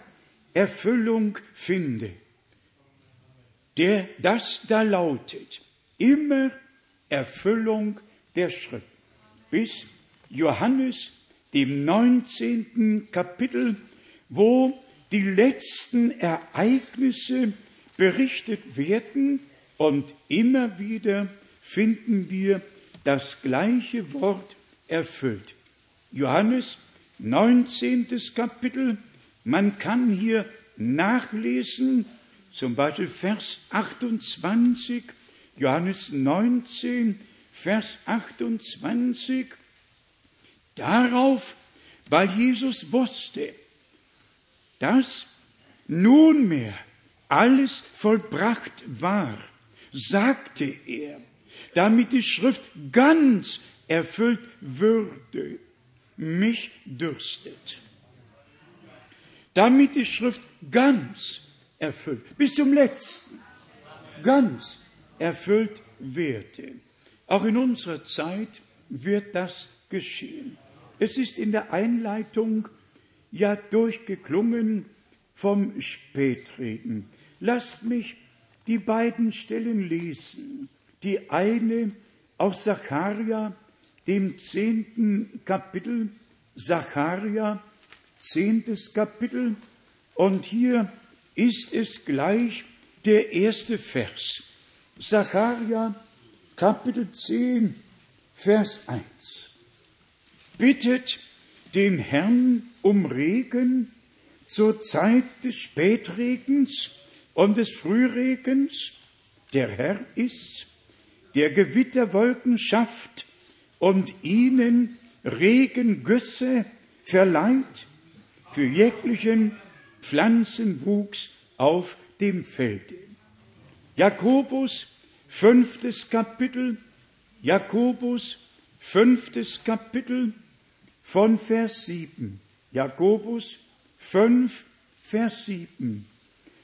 Erfüllung finde. Der, das da lautet, immer Erfüllung der Schrift. Bis Johannes, dem 19. Kapitel, wo die letzten Ereignisse berichtet werden und immer wieder finden wir das gleiche Wort erfüllt. Johannes, 19. Kapitel, man kann hier nachlesen, zum Beispiel Vers 28, Johannes 19, Vers 28, darauf, weil Jesus wusste, dass nunmehr alles vollbracht war, sagte er, damit die Schrift ganz erfüllt würde, mich dürstet. Damit die Schrift ganz erfüllt, bis zum letzten, ganz erfüllt werde. Auch in unserer Zeit wird das geschehen. Es ist in der Einleitung ja durchgeklungen vom Spätreden. Lasst mich die beiden Stellen lesen. Die eine aus Zacharia, dem zehnten Kapitel, Zacharia, zehntes Kapitel, und hier ist es gleich der erste Vers. Zacharia, Kapitel 10, Vers 1. Bittet den Herrn um Regen zur Zeit des Spätregens und des Frühregens. Der Herr ist, der Gewitterwolken schafft und ihnen Regengüsse verleiht für jeglichen Pflanzenwuchs auf dem Felde. Jakobus, fünftes Kapitel, Jakobus, fünftes Kapitel von Vers 7. Jakobus 5, Vers 7.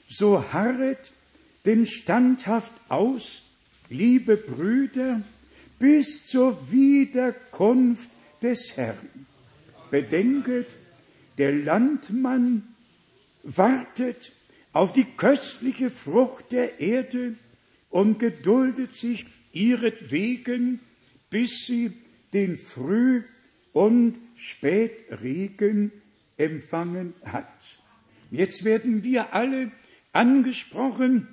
So harret denn standhaft aus, liebe Brüder, bis zur Wiederkunft des Herrn. Bedenket, der Landmann wartet auf die köstliche Frucht der Erde und geduldet sich ihretwegen, bis sie den Früh- und Spätregen empfangen hat. Jetzt werden wir alle angesprochen,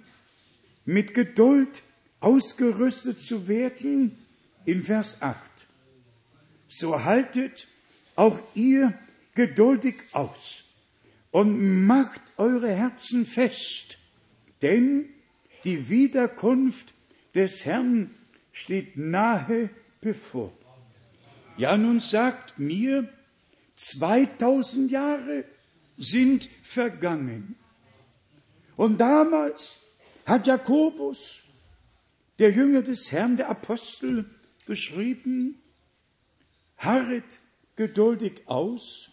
mit Geduld ausgerüstet zu werden in Vers 8. So haltet auch ihr geduldig aus und macht eure Herzen fest, denn die Wiederkunft des Herrn steht nahe bevor. Ja, nun sagt mir, 2000 Jahre sind vergangen. Und damals hat Jakobus, der Jünger des Herrn, der Apostel, geschrieben, harret geduldig aus,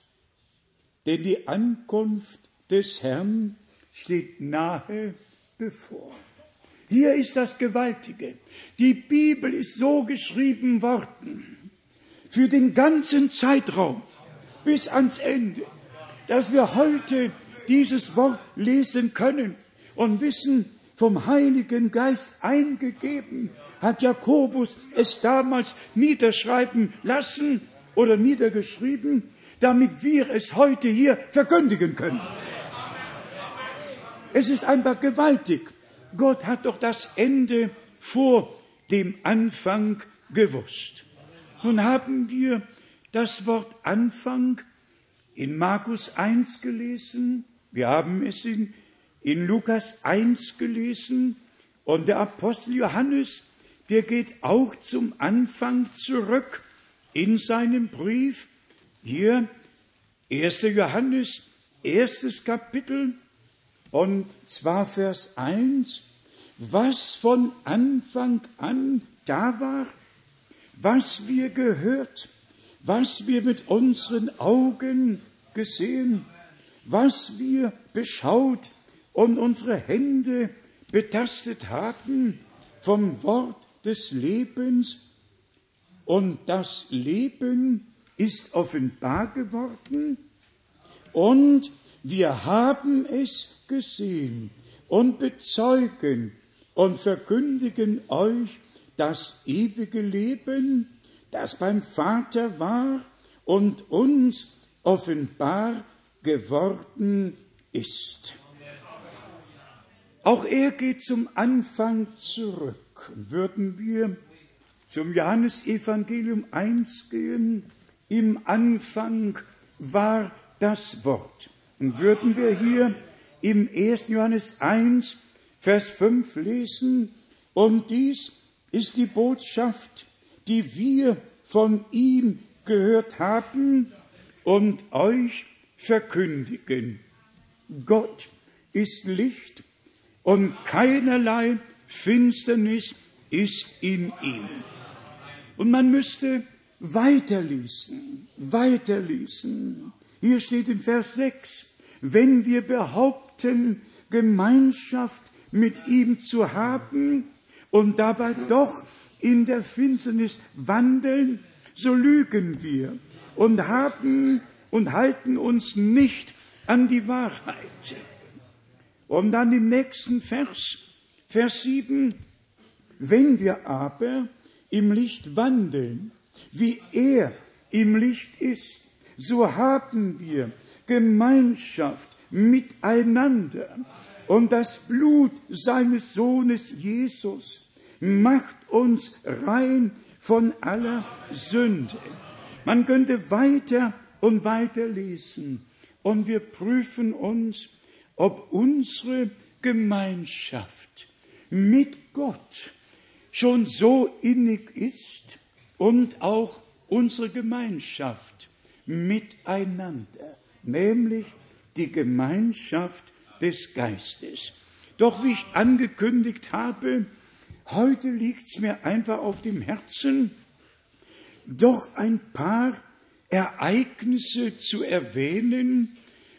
denn die Ankunft des Herrn steht nahe bevor. Hier ist das Gewaltige. Die Bibel ist so geschrieben worden für den ganzen Zeitraum bis ans Ende, dass wir heute dieses Wort lesen können und wissen, vom Heiligen Geist eingegeben, hat Jakobus es damals niederschreiben lassen oder niedergeschrieben, damit wir es heute hier verkündigen können. Es ist einfach gewaltig. Gott hat doch das Ende vor dem Anfang gewusst. Nun haben wir das Wort Anfang in Markus 1 gelesen, wir haben es in, in Lukas 1 gelesen und der Apostel Johannes, der geht auch zum Anfang zurück in seinem Brief. Hier 1. Johannes, erstes Kapitel und zwar Vers 1, was von Anfang an da war, was wir gehört, was wir mit unseren Augen gesehen, was wir beschaut und unsere Hände betastet haben vom Wort des Lebens. Und das Leben ist offenbar geworden und wir haben es gesehen und bezeugen und verkündigen euch das ewige Leben, das beim Vater war und uns offenbar geworden ist. Auch er geht zum Anfang zurück. Würden wir zum Johannesevangelium 1 gehen, im Anfang war das Wort. Und würden wir hier im 1. Johannes 1, Vers 5 lesen, und dies ist die Botschaft, die wir von ihm gehört haben und euch verkündigen. Gott ist Licht und keinerlei Finsternis ist in ihm. Und man müsste weiterlesen, weiterlesen. Hier steht in Vers 6, wenn wir behaupten, Gemeinschaft mit ihm zu haben und dabei doch in der Finsternis wandeln, so lügen wir und haben und halten uns nicht an die Wahrheit. Und dann im nächsten Vers, Vers 7, wenn wir aber im Licht wandeln, wie er im Licht ist, so haben wir Gemeinschaft miteinander. Und das Blut seines Sohnes Jesus macht uns rein von aller Sünde. Man könnte weiter und weiter lesen. und wir prüfen uns, ob unsere Gemeinschaft mit Gott schon so innig ist und auch unsere Gemeinschaft miteinander, nämlich die Gemeinschaft des Geistes. Doch wie ich angekündigt habe, heute liegt es mir einfach auf dem Herzen, doch ein paar Ereignisse zu erwähnen,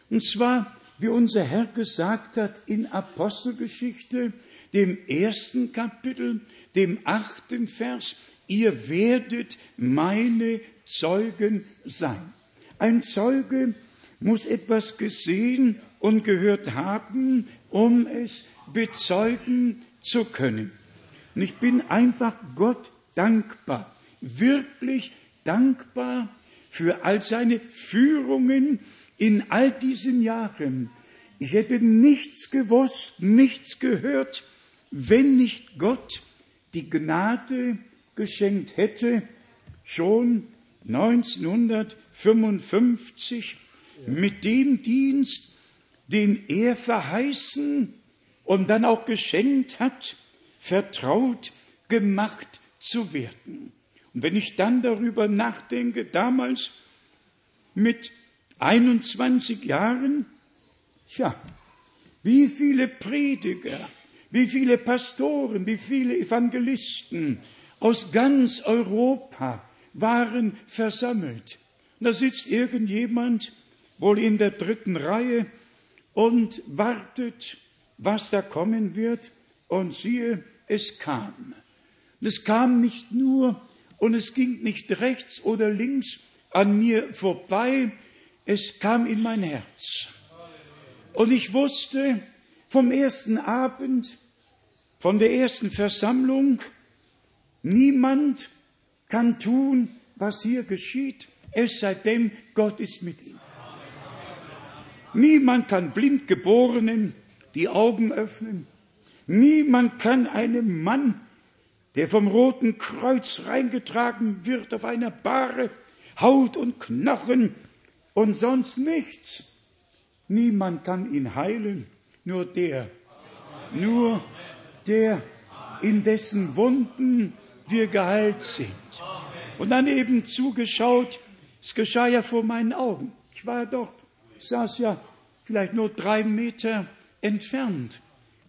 und zwar, wie unser Herr gesagt hat in Apostelgeschichte, dem ersten Kapitel, dem achten Vers, ihr werdet meine Zeugen sein. Ein Zeuge muss etwas gesehen und gehört haben, um es bezeugen zu können. Und ich bin einfach Gott dankbar, wirklich dankbar für all seine Führungen in all diesen Jahren. Ich hätte nichts gewusst, nichts gehört, wenn nicht Gott die Gnade geschenkt hätte, schon 1955 mit dem Dienst, den er verheißen und dann auch geschenkt hat, vertraut gemacht zu werden. Und wenn ich dann darüber nachdenke, damals mit 21 Jahren, tja, wie viele Prediger, wie viele Pastoren, wie viele Evangelisten aus ganz Europa waren versammelt. Und da sitzt irgendjemand, wohl in der dritten Reihe, und wartet, was da kommen wird. Und siehe, es kam. Und es kam nicht nur und es ging nicht rechts oder links an mir vorbei, es kam in mein Herz. Und ich wusste vom ersten Abend, von der ersten Versammlung, niemand kann tun, was hier geschieht, es sei denn, Gott ist mit ihm. Niemand kann Blindgeborenen die Augen öffnen. Niemand kann einem Mann, der vom Roten Kreuz reingetragen wird auf einer Bahre, Haut und Knochen und sonst nichts. Niemand kann ihn heilen, nur der, nur der, in dessen Wunden wir geheilt sind. Und dann eben zugeschaut, es geschah ja vor meinen Augen. Ich war ich saß ja vielleicht nur drei Meter entfernt,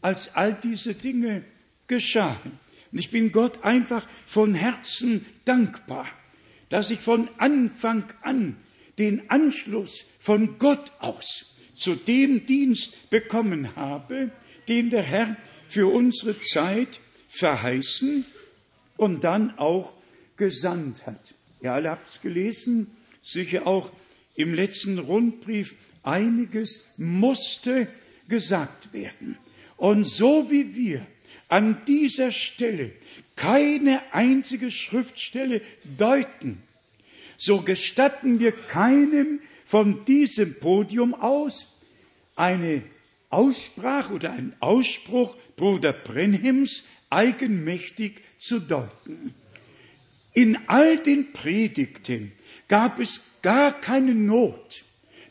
als all diese Dinge geschahen. Und ich bin Gott einfach von Herzen dankbar, dass ich von Anfang an den Anschluss von Gott aus zu dem Dienst bekommen habe, den der Herr für unsere Zeit verheißen und dann auch gesandt hat. Ihr alle habt es gelesen, sicher auch im letzten Rundbrief, einiges musste gesagt werden. Und so wie wir an dieser Stelle keine einzige Schriftstelle deuten, so gestatten wir keinem von diesem Podium aus eine Aussprache oder einen Ausspruch Bruder Brenhims eigenmächtig zu deuten. In all den Predigten gab es gar keine Not.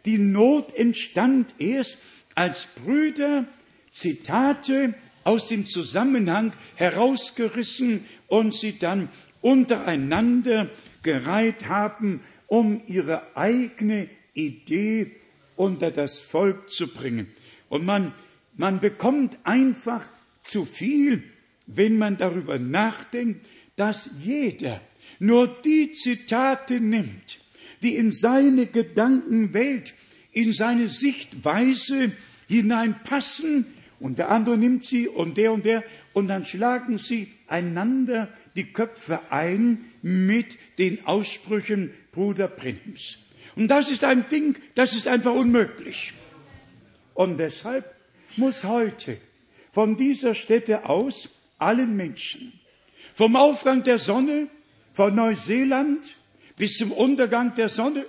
Die Not entstand erst, als Brüder Zitate aus dem Zusammenhang herausgerissen und sie dann untereinander gereiht haben, um ihre eigene Idee unter das Volk zu bringen. Und man, man bekommt einfach zu viel, wenn man darüber nachdenkt, dass jeder nur die Zitate nimmt, die in seine Gedankenwelt, in seine Sichtweise hineinpassen, und der andere nimmt sie und der und der, und dann schlagen sie einander die Köpfe ein mit den Aussprüchen Bruder Prinz. Und das ist ein Ding, das ist einfach unmöglich. Und deshalb muss heute von dieser Stätte aus allen Menschen, vom Aufgang der Sonne, von Neuseeland bis zum Untergang der Sonne,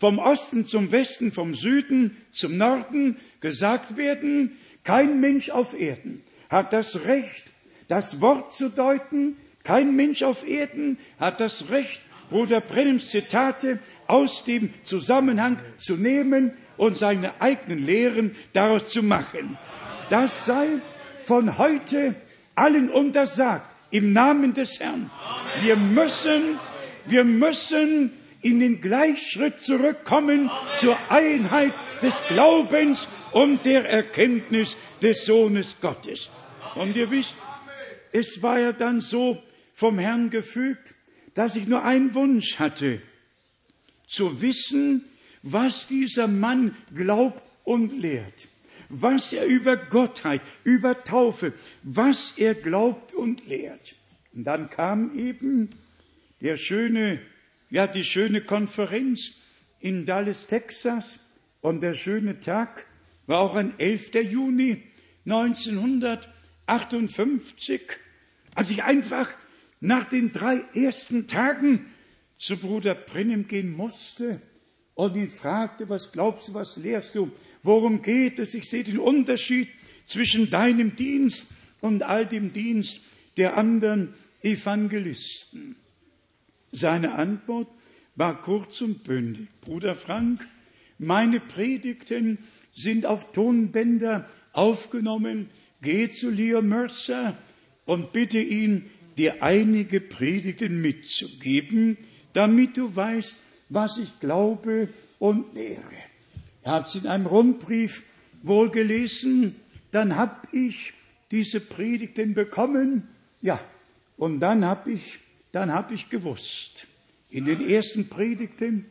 vom Osten zum Westen, vom Süden zum Norden gesagt werden, kein Mensch auf Erden hat das Recht, das Wort zu deuten, kein Mensch auf Erden hat das Recht, Bruder Brennims Zitate aus dem Zusammenhang zu nehmen und seine eigenen Lehren daraus zu machen. Das sei von heute allen untersagt, im Namen des Herrn. Wir müssen, wir müssen in den Gleichschritt zurückkommen zur Einheit des Glaubens und der Erkenntnis des Sohnes Gottes. Und ihr wisst, es war ja dann so vom Herrn gefügt, dass ich nur einen Wunsch hatte, zu wissen, was dieser Mann glaubt und lehrt, was er über Gottheit, über Taufe, was er glaubt und lehrt. Und dann kam eben der schöne, ja, die schöne Konferenz in Dallas, Texas, und der schöne Tag war auch ein 11. Juni 1958, als ich einfach nach den drei ersten Tagen zu Bruder Brennem gehen musste und ihn fragte, was glaubst du, was lehrst du, worum geht es? Ich sehe den Unterschied zwischen deinem Dienst und all dem Dienst der anderen Evangelisten. Seine Antwort war kurz und bündig. Bruder Frank, meine Predigten sind auf Tonbänder aufgenommen. Geh zu Leo Mercer und bitte ihn, dir einige Predigten mitzugeben, damit du weißt, was ich glaube und lehre. Ihr habt es in einem Rundbrief wohl gelesen, dann habe ich diese Predigten bekommen, ja, und dann habe ich, dann habe ich gewusst, in den ersten Predigten,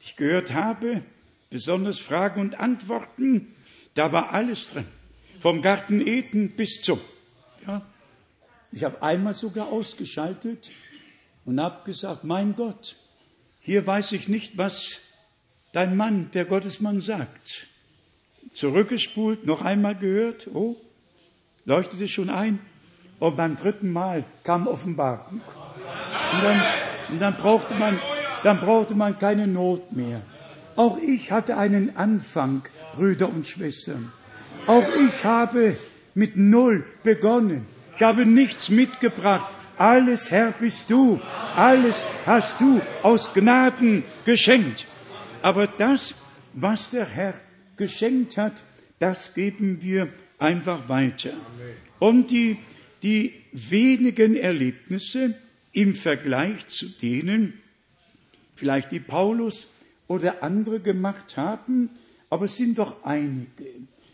die ich gehört habe, besonders Fragen und Antworten, da war alles drin. Vom Garten Eden bis zum. Ja. Ich habe einmal sogar ausgeschaltet und habe gesagt, mein Gott, hier weiß ich nicht, was dein Mann, der Gottesmann, sagt. Zurückgespult, noch einmal gehört, oh, leuchtete schon ein. Und beim dritten Mal kam Offenbarung. Und dann, und dann brauchte man, dann brauchte man keine Not mehr. Auch ich hatte einen Anfang, Brüder und Schwestern. Auch ich habe mit Null begonnen. Ich habe nichts mitgebracht. Alles, Herr, bist du. Alles hast du aus Gnaden geschenkt. Aber das, was der Herr geschenkt hat, das geben wir einfach weiter. Und die, die wenigen Erlebnisse im Vergleich zu denen, vielleicht die Paulus oder andere gemacht haben, aber es sind doch einige,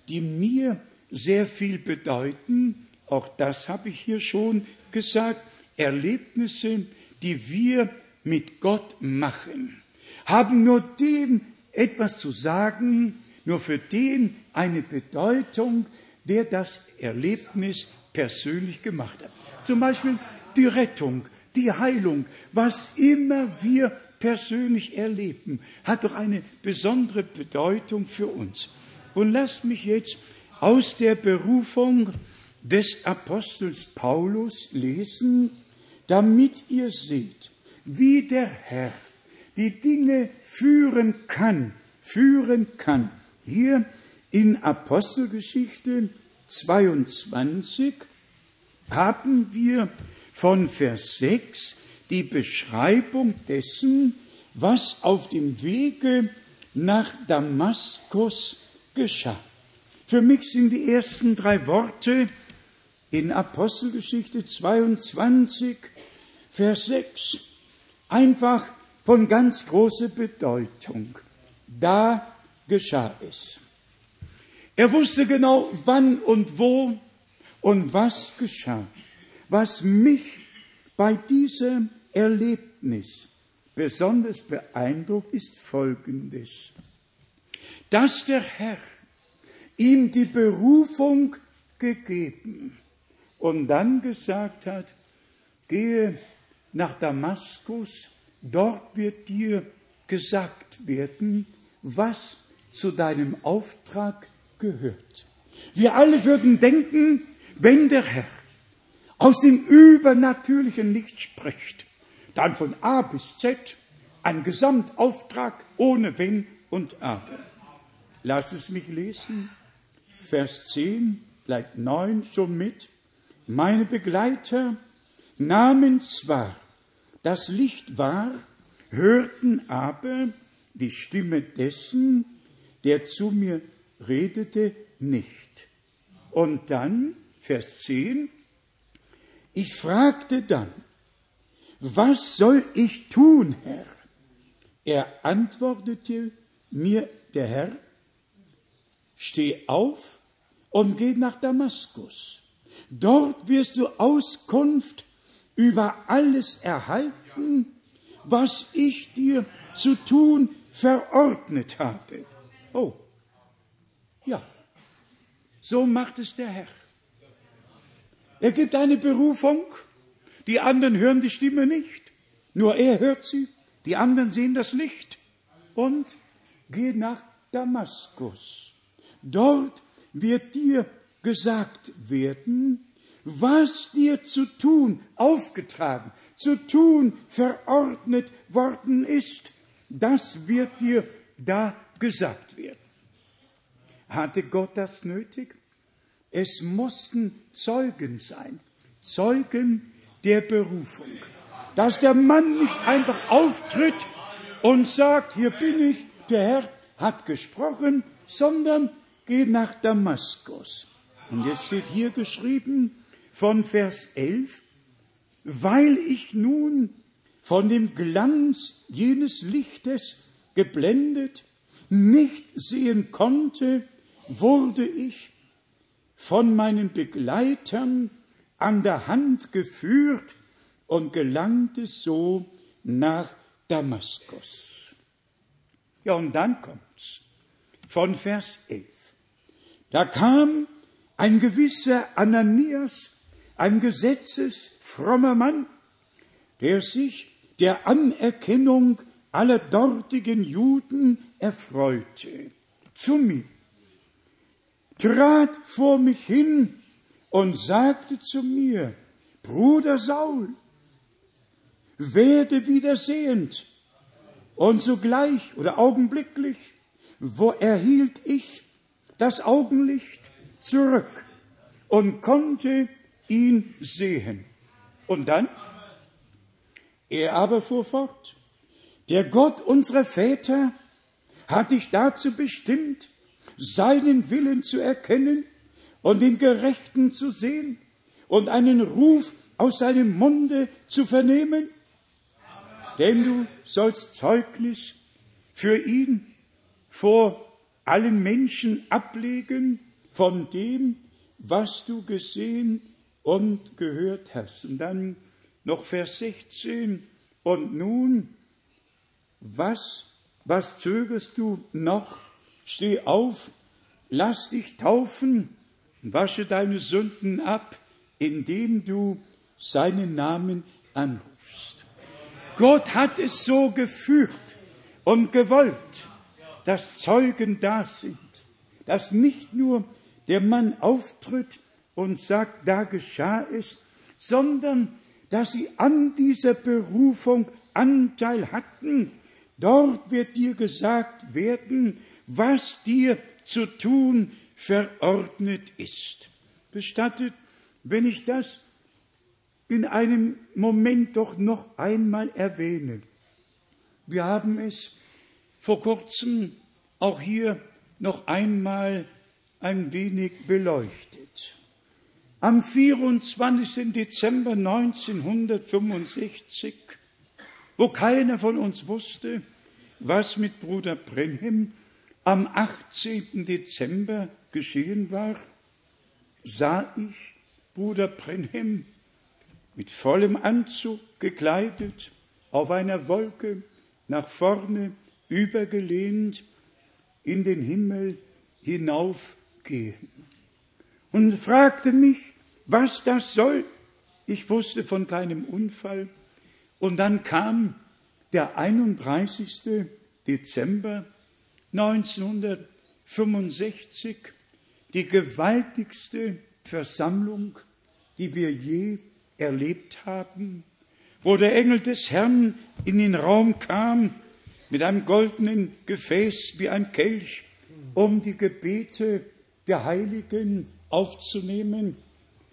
die mir sehr viel bedeuten. Auch das habe ich hier schon gesagt. Erlebnisse, die wir mit Gott machen, haben nur dem etwas zu sagen, nur für den eine Bedeutung, der das Erlebnis persönlich gemacht hat. Zum Beispiel die Rettung, die Heilung, was immer wir persönlich erleben, hat doch eine besondere Bedeutung für uns. Und lasst mich jetzt aus der Berufung des Apostels Paulus lesen, damit ihr seht, wie der Herr die Dinge führen kann, führen kann. Hier in Apostelgeschichte 22 haben wir von Vers 6 die Beschreibung dessen, was auf dem Wege nach Damaskus geschah. Für mich sind die ersten drei Worte in Apostelgeschichte 22, Vers 6 einfach von ganz großer Bedeutung. Da geschah es. Er wusste genau, wann und wo und was geschah. Was mich bei diesem Erlebnis besonders beeindruckt ist Folgendes, dass der Herr ihm die Berufung gegeben und dann gesagt hat, gehe nach Damaskus, dort wird dir gesagt werden, was zu deinem Auftrag gehört. Wir alle würden denken, wenn der Herr aus dem Übernatürlichen nicht spricht, dann von A bis Z ein Gesamtauftrag ohne Wenn und Aber. Lass es mich lesen. Vers 10, bleibt 9 schon mit. Meine Begleiter nahmen zwar das Licht wahr, hörten aber die Stimme dessen, der zu mir redete, nicht. Und dann, Vers 10, ich fragte dann, was soll ich tun, Herr? Er antwortete mir, der Herr, steh auf und geh nach Damaskus. Dort wirst du Auskunft über alles erhalten, was ich dir zu tun verordnet habe. Oh, ja, so macht es der Herr. Er gibt eine Berufung, die anderen hören die Stimme nicht, nur er hört sie, die anderen sehen das Licht und geh nach Damaskus. Dort wird dir gesagt werden, was dir zu tun aufgetragen, zu tun verordnet worden ist, das wird dir da gesagt werden. Hatte Gott das nötig? Es mussten Zeugen sein, Zeugen der Berufung. Dass der Mann nicht einfach auftritt und sagt, hier bin ich, der Herr hat gesprochen, sondern geht nach Damaskus. Und jetzt steht hier geschrieben von Vers 11, weil ich nun von dem Glanz jenes Lichtes geblendet nicht sehen konnte, wurde ich von meinen Begleitern an der Hand geführt und gelangte so nach Damaskus. Ja, und dann kommt's von Vers 11. Da kam ein gewisser Ananias, ein gesetzesfrommer Mann, der sich der Anerkennung aller dortigen Juden erfreute, zu mir, trat vor mich hin und sagte zu mir, Bruder Saul, werde wieder sehend. Und sogleich oder augenblicklich, wo erhielt ich das Augenlicht zurück und konnte ihn sehen. Und dann? Er aber fuhr fort. Der Gott unserer Väter hat dich dazu bestimmt, seinen Willen zu erkennen und den Gerechten zu sehen und einen Ruf aus seinem Munde zu vernehmen? Denn du sollst Zeugnis für ihn vor allen Menschen ablegen von dem, was du gesehen und gehört hast. Und dann noch Vers 16. Und nun, was, was zögerst du noch? Steh auf, lass dich taufen, wasche deine Sünden ab, indem du seinen Namen anrufst. Gott hat es so geführt und gewollt, dass Zeugen da sind, dass nicht nur der Mann auftritt und sagt, da geschah es, sondern dass sie an dieser Berufung Anteil hatten. Dort wird dir gesagt werden, was dir zu tun verordnet ist. Bestattet, wenn ich das in einem Moment doch noch einmal erwähne. Wir haben es vor kurzem auch hier noch einmal ein wenig beleuchtet. Am 24. Dezember 1965, wo keiner von uns wusste, was mit Bruder Brenhem am 18. Dezember geschehen war, sah ich Bruder Brenhem mit vollem Anzug gekleidet, auf einer Wolke nach vorne übergelehnt in den Himmel hinaufgehen und fragte mich, was das soll. Ich wusste von keinem Unfall. Und dann kam der 31. Dezember 1965 die gewaltigste Versammlung, die wir je erlebt haben, wo der Engel des Herrn in den Raum kam mit einem goldenen Gefäß wie ein Kelch, um die Gebete der Heiligen aufzunehmen,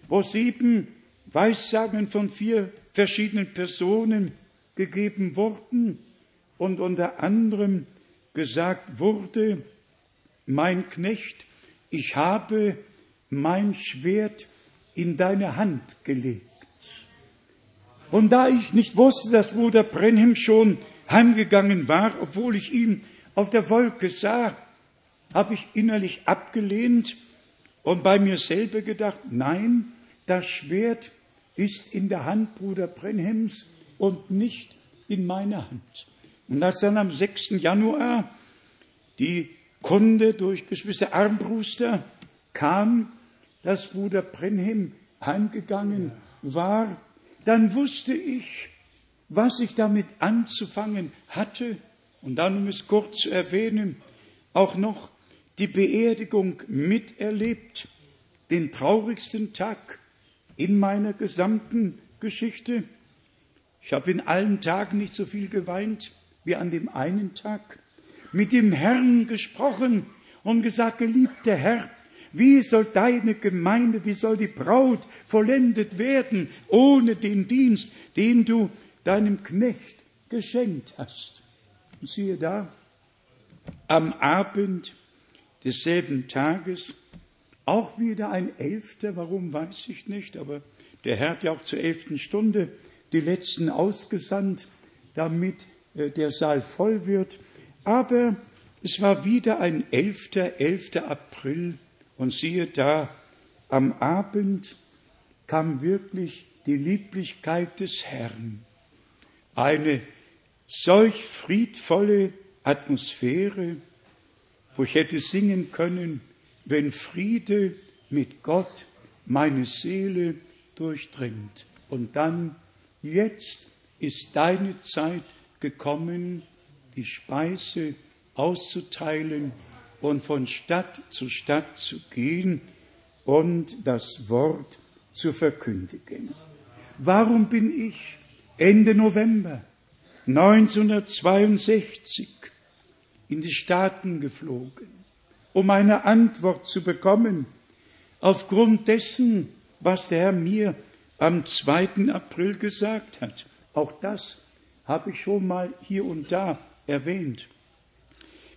wo sieben Weissagen von vier verschiedenen Personen gegeben wurden und unter anderem gesagt wurde, mein Knecht, ich habe mein Schwert in deine Hand gelegt. Und da ich nicht wusste, dass Bruder Brenhem schon heimgegangen war, obwohl ich ihn auf der Wolke sah, habe ich innerlich abgelehnt und bei mir selber gedacht, nein, das Schwert ist in der Hand Bruder Brenhems und nicht in meiner Hand. Und als dann am 6. Januar die Kunde durch Geschwister Armbruster kam, dass Bruder Brenhem heimgegangen war, dann wusste ich, was ich damit anzufangen hatte. Und dann, um es kurz zu erwähnen, auch noch die Beerdigung miterlebt, den traurigsten Tag in meiner gesamten Geschichte. Ich habe in allen Tagen nicht so viel geweint wie an dem einen Tag. Mit dem Herrn gesprochen und gesagt, geliebter Herr, wie soll deine Gemeinde, wie soll die Braut vollendet werden ohne den Dienst, den du deinem Knecht geschenkt hast? Und siehe da, am Abend desselben Tages, auch wieder ein Elfter, warum weiß ich nicht, aber der Herr hat ja auch zur elften Stunde die letzten ausgesandt, damit äh, der Saal voll wird. Aber es war wieder ein 11. 11. April und siehe da, am Abend kam wirklich die Lieblichkeit des Herrn. Eine solch friedvolle Atmosphäre, wo ich hätte singen können, wenn Friede mit Gott meine Seele durchdringt. Und dann, jetzt ist deine Zeit gekommen, die Speise auszuteilen und von Stadt zu Stadt zu gehen und das Wort zu verkündigen. Warum bin ich Ende November 1962 in die Staaten geflogen, um eine Antwort zu bekommen aufgrund dessen, was der Herr mir am 2. April gesagt hat. Auch das habe ich schon mal hier und da erwähnt.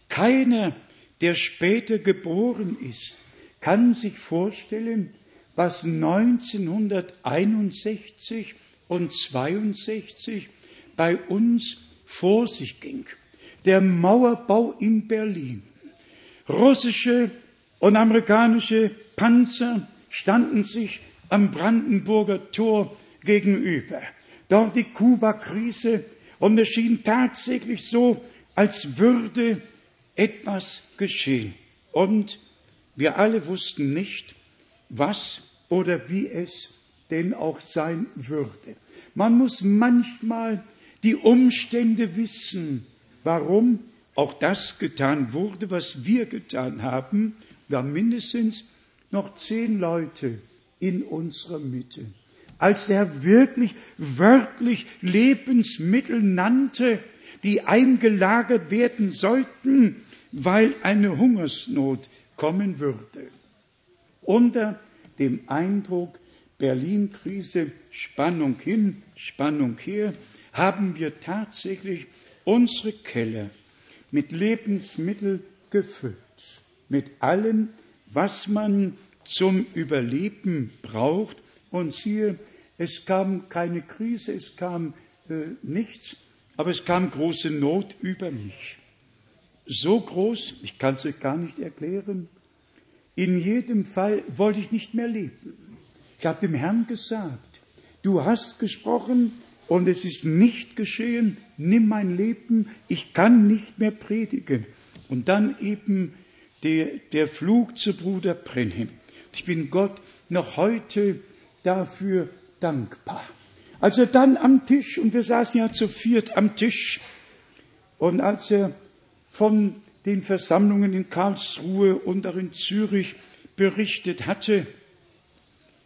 Keiner, der später geboren ist, kann sich vorstellen, was 1961 und 62 bei uns vor sich ging. Der Mauerbau in Berlin. Russische und amerikanische Panzer standen sich am Brandenburger Tor gegenüber. Dort die Kuba-Krise und es schien tatsächlich so, als würde etwas geschehen. Und wir alle wussten nicht, was oder wie es denn auch sein würde. Man muss manchmal die Umstände wissen, warum auch das getan wurde, was wir getan haben. Wir haben mindestens noch zehn Leute in unserer Mitte. Als er wirklich wörtlich Lebensmittel nannte, die eingelagert werden sollten, weil eine Hungersnot kommen würde. Unter dem Eindruck Berlin-Krise, Spannung hin, Spannung her, haben wir tatsächlich unsere Keller mit Lebensmitteln gefüllt, mit allem, was man zum Überleben braucht. Und siehe, es kam keine Krise, es kam äh, nichts, aber es kam große Not über mich so groß, ich kann es euch gar nicht erklären. In jedem Fall wollte ich nicht mehr leben. Ich habe dem Herrn gesagt, du hast gesprochen und es ist nicht geschehen, nimm mein Leben, ich kann nicht mehr predigen. Und dann eben der, der Flug zu Bruder Brenhem. Ich bin Gott noch heute dafür dankbar. Als dann am Tisch, und wir saßen ja zu viert am Tisch, und als er von den Versammlungen in Karlsruhe und auch in Zürich berichtet hatte,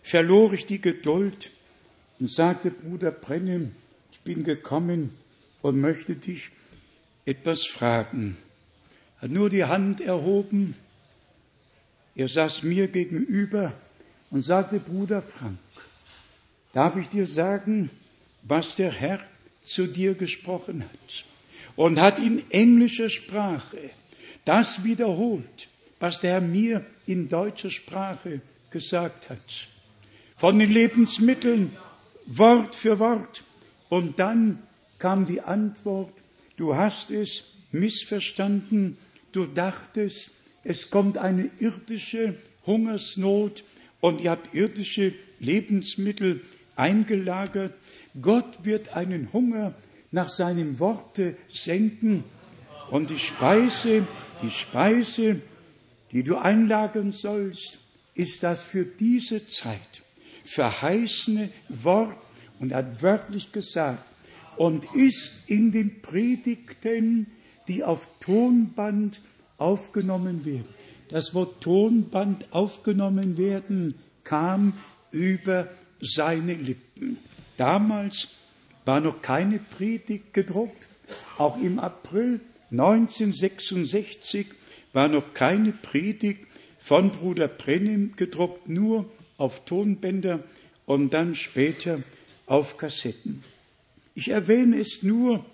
verlor ich die Geduld und sagte, Bruder Brennem, ich bin gekommen und möchte dich etwas fragen. Er hat nur die Hand erhoben, er saß mir gegenüber und sagte, Bruder Frank, darf ich dir sagen, was der Herr zu dir gesprochen hat? und hat in englischer Sprache das wiederholt, was der Herr mir in deutscher Sprache gesagt hat. Von den Lebensmitteln, Wort für Wort. Und dann kam die Antwort, du hast es missverstanden, du dachtest, es kommt eine irdische Hungersnot und ihr habt irdische Lebensmittel eingelagert. Gott wird einen Hunger nach seinem Worte senden und die Speise, die Speise, die du einlagern sollst, ist das für diese Zeit verheißene Wort und hat wörtlich gesagt und ist in den Predigten, die auf Tonband aufgenommen werden. Das Wort Tonband aufgenommen werden kam über seine Lippen. Damals war noch keine Predigt gedruckt. Auch im April 1966 war noch keine Predigt von Bruder Brennim gedruckt, nur auf Tonbänder und dann später auf Kassetten. Ich erwähne es nur,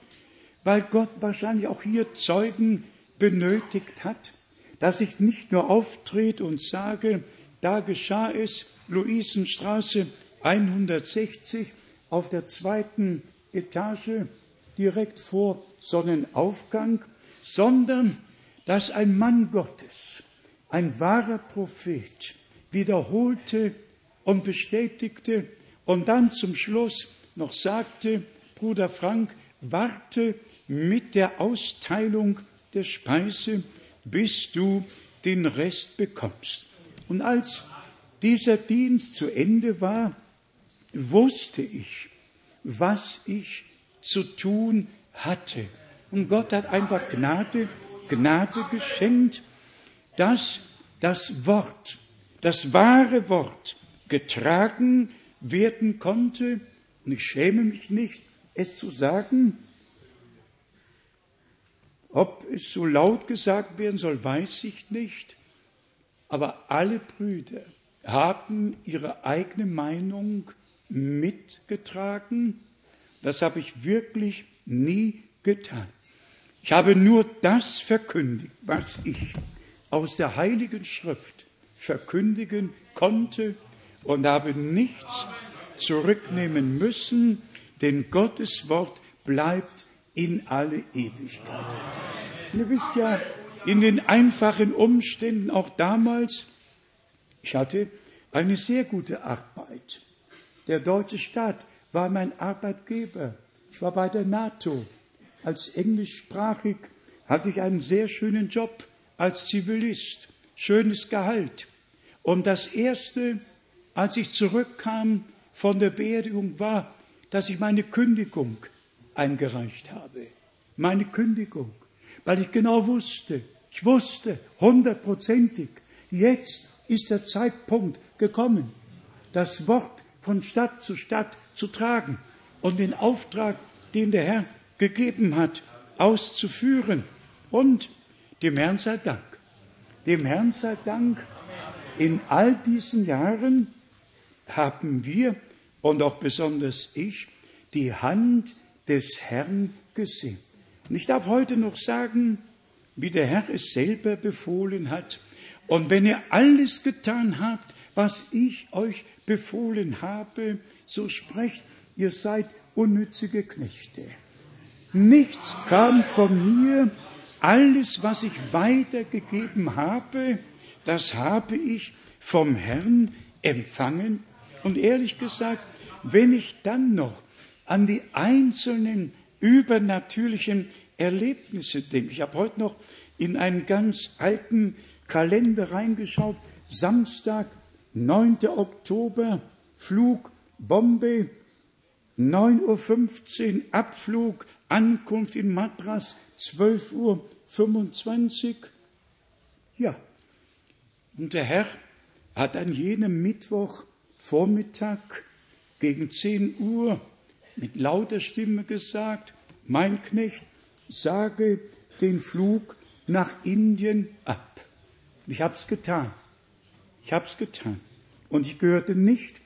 weil Gott wahrscheinlich auch hier Zeugen benötigt hat, dass ich nicht nur auftrete und sage, da geschah es, Luisenstraße 160 auf der zweiten Etage direkt vor Sonnenaufgang, sondern dass ein Mann Gottes, ein wahrer Prophet, wiederholte und bestätigte und dann zum Schluss noch sagte, Bruder Frank, warte mit der Austeilung der Speise, bis du den Rest bekommst. Und als dieser Dienst zu Ende war, wusste ich, was ich zu tun hatte. Und Gott hat einfach Gnade, Gnade geschenkt, dass das Wort, das wahre Wort getragen werden konnte. Und ich schäme mich nicht, es zu sagen. Ob es so laut gesagt werden soll, weiß ich nicht. Aber alle Brüder haben ihre eigene Meinung mitgetragen. Das habe ich wirklich nie getan. Ich habe nur das verkündigt, was ich aus der Heiligen Schrift verkündigen konnte und habe nichts zurücknehmen müssen, denn Gottes Wort bleibt in alle Ewigkeit. Und ihr wisst ja, in den einfachen Umständen auch damals, ich hatte eine sehr gute Arbeit. Der deutsche Staat war mein Arbeitgeber. Ich war bei der NATO. Als englischsprachig hatte ich einen sehr schönen Job als Zivilist, schönes Gehalt. Und das Erste, als ich zurückkam von der Beerdigung, war, dass ich meine Kündigung eingereicht habe. Meine Kündigung, weil ich genau wusste, ich wusste hundertprozentig, jetzt ist der Zeitpunkt gekommen, das Wort von Stadt zu Stadt zu tragen und den Auftrag, den der Herr gegeben hat, auszuführen. Und dem Herrn sei Dank. Dem Herrn sei Dank. In all diesen Jahren haben wir und auch besonders ich die Hand des Herrn gesehen. Und ich darf heute noch sagen, wie der Herr es selber befohlen hat. Und wenn ihr alles getan habt, was ich euch befohlen habe, so sprecht, ihr seid unnützige Knechte. Nichts kam von mir, alles, was ich weitergegeben habe, das habe ich vom Herrn empfangen. Und ehrlich gesagt, wenn ich dann noch an die einzelnen übernatürlichen Erlebnisse denke, ich habe heute noch in einen ganz alten Kalender reingeschaut, Samstag, 9. Oktober, Flug Bombay, 9.15 Uhr Abflug, Ankunft in Madras, 12.25 Uhr. Ja, und der Herr hat an jenem Mittwochvormittag gegen 10 Uhr mit lauter Stimme gesagt, mein Knecht, sage den Flug nach Indien ab. Ich habe es getan. Ich habe es getan. Und ich gehörte nicht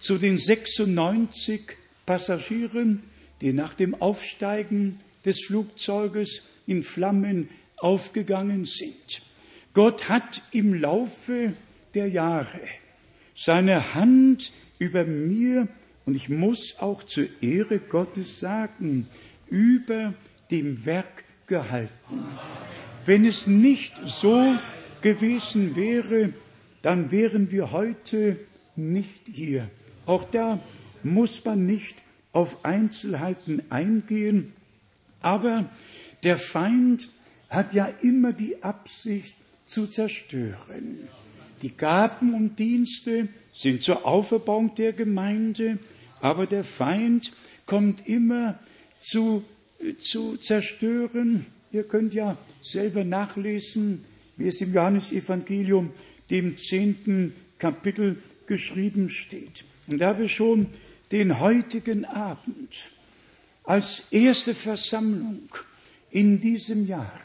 zu den 96 Passagieren, die nach dem Aufsteigen des Flugzeuges in Flammen aufgegangen sind. Gott hat im Laufe der Jahre seine Hand über mir, und ich muss auch zur Ehre Gottes sagen, über dem Werk gehalten. Wenn es nicht so gewesen wäre, dann wären wir heute nicht hier. Auch da muss man nicht auf Einzelheiten eingehen, aber der Feind hat ja immer die Absicht zu zerstören. Die Gaben und Dienste sind zur Auferbauung der Gemeinde, aber der Feind kommt immer zu, zu zerstören. Ihr könnt ja selber nachlesen, wie es im Johannesevangelium, dem zehnten Kapitel, geschrieben steht. Und da wir schon den heutigen Abend als erste Versammlung in diesem Jahr,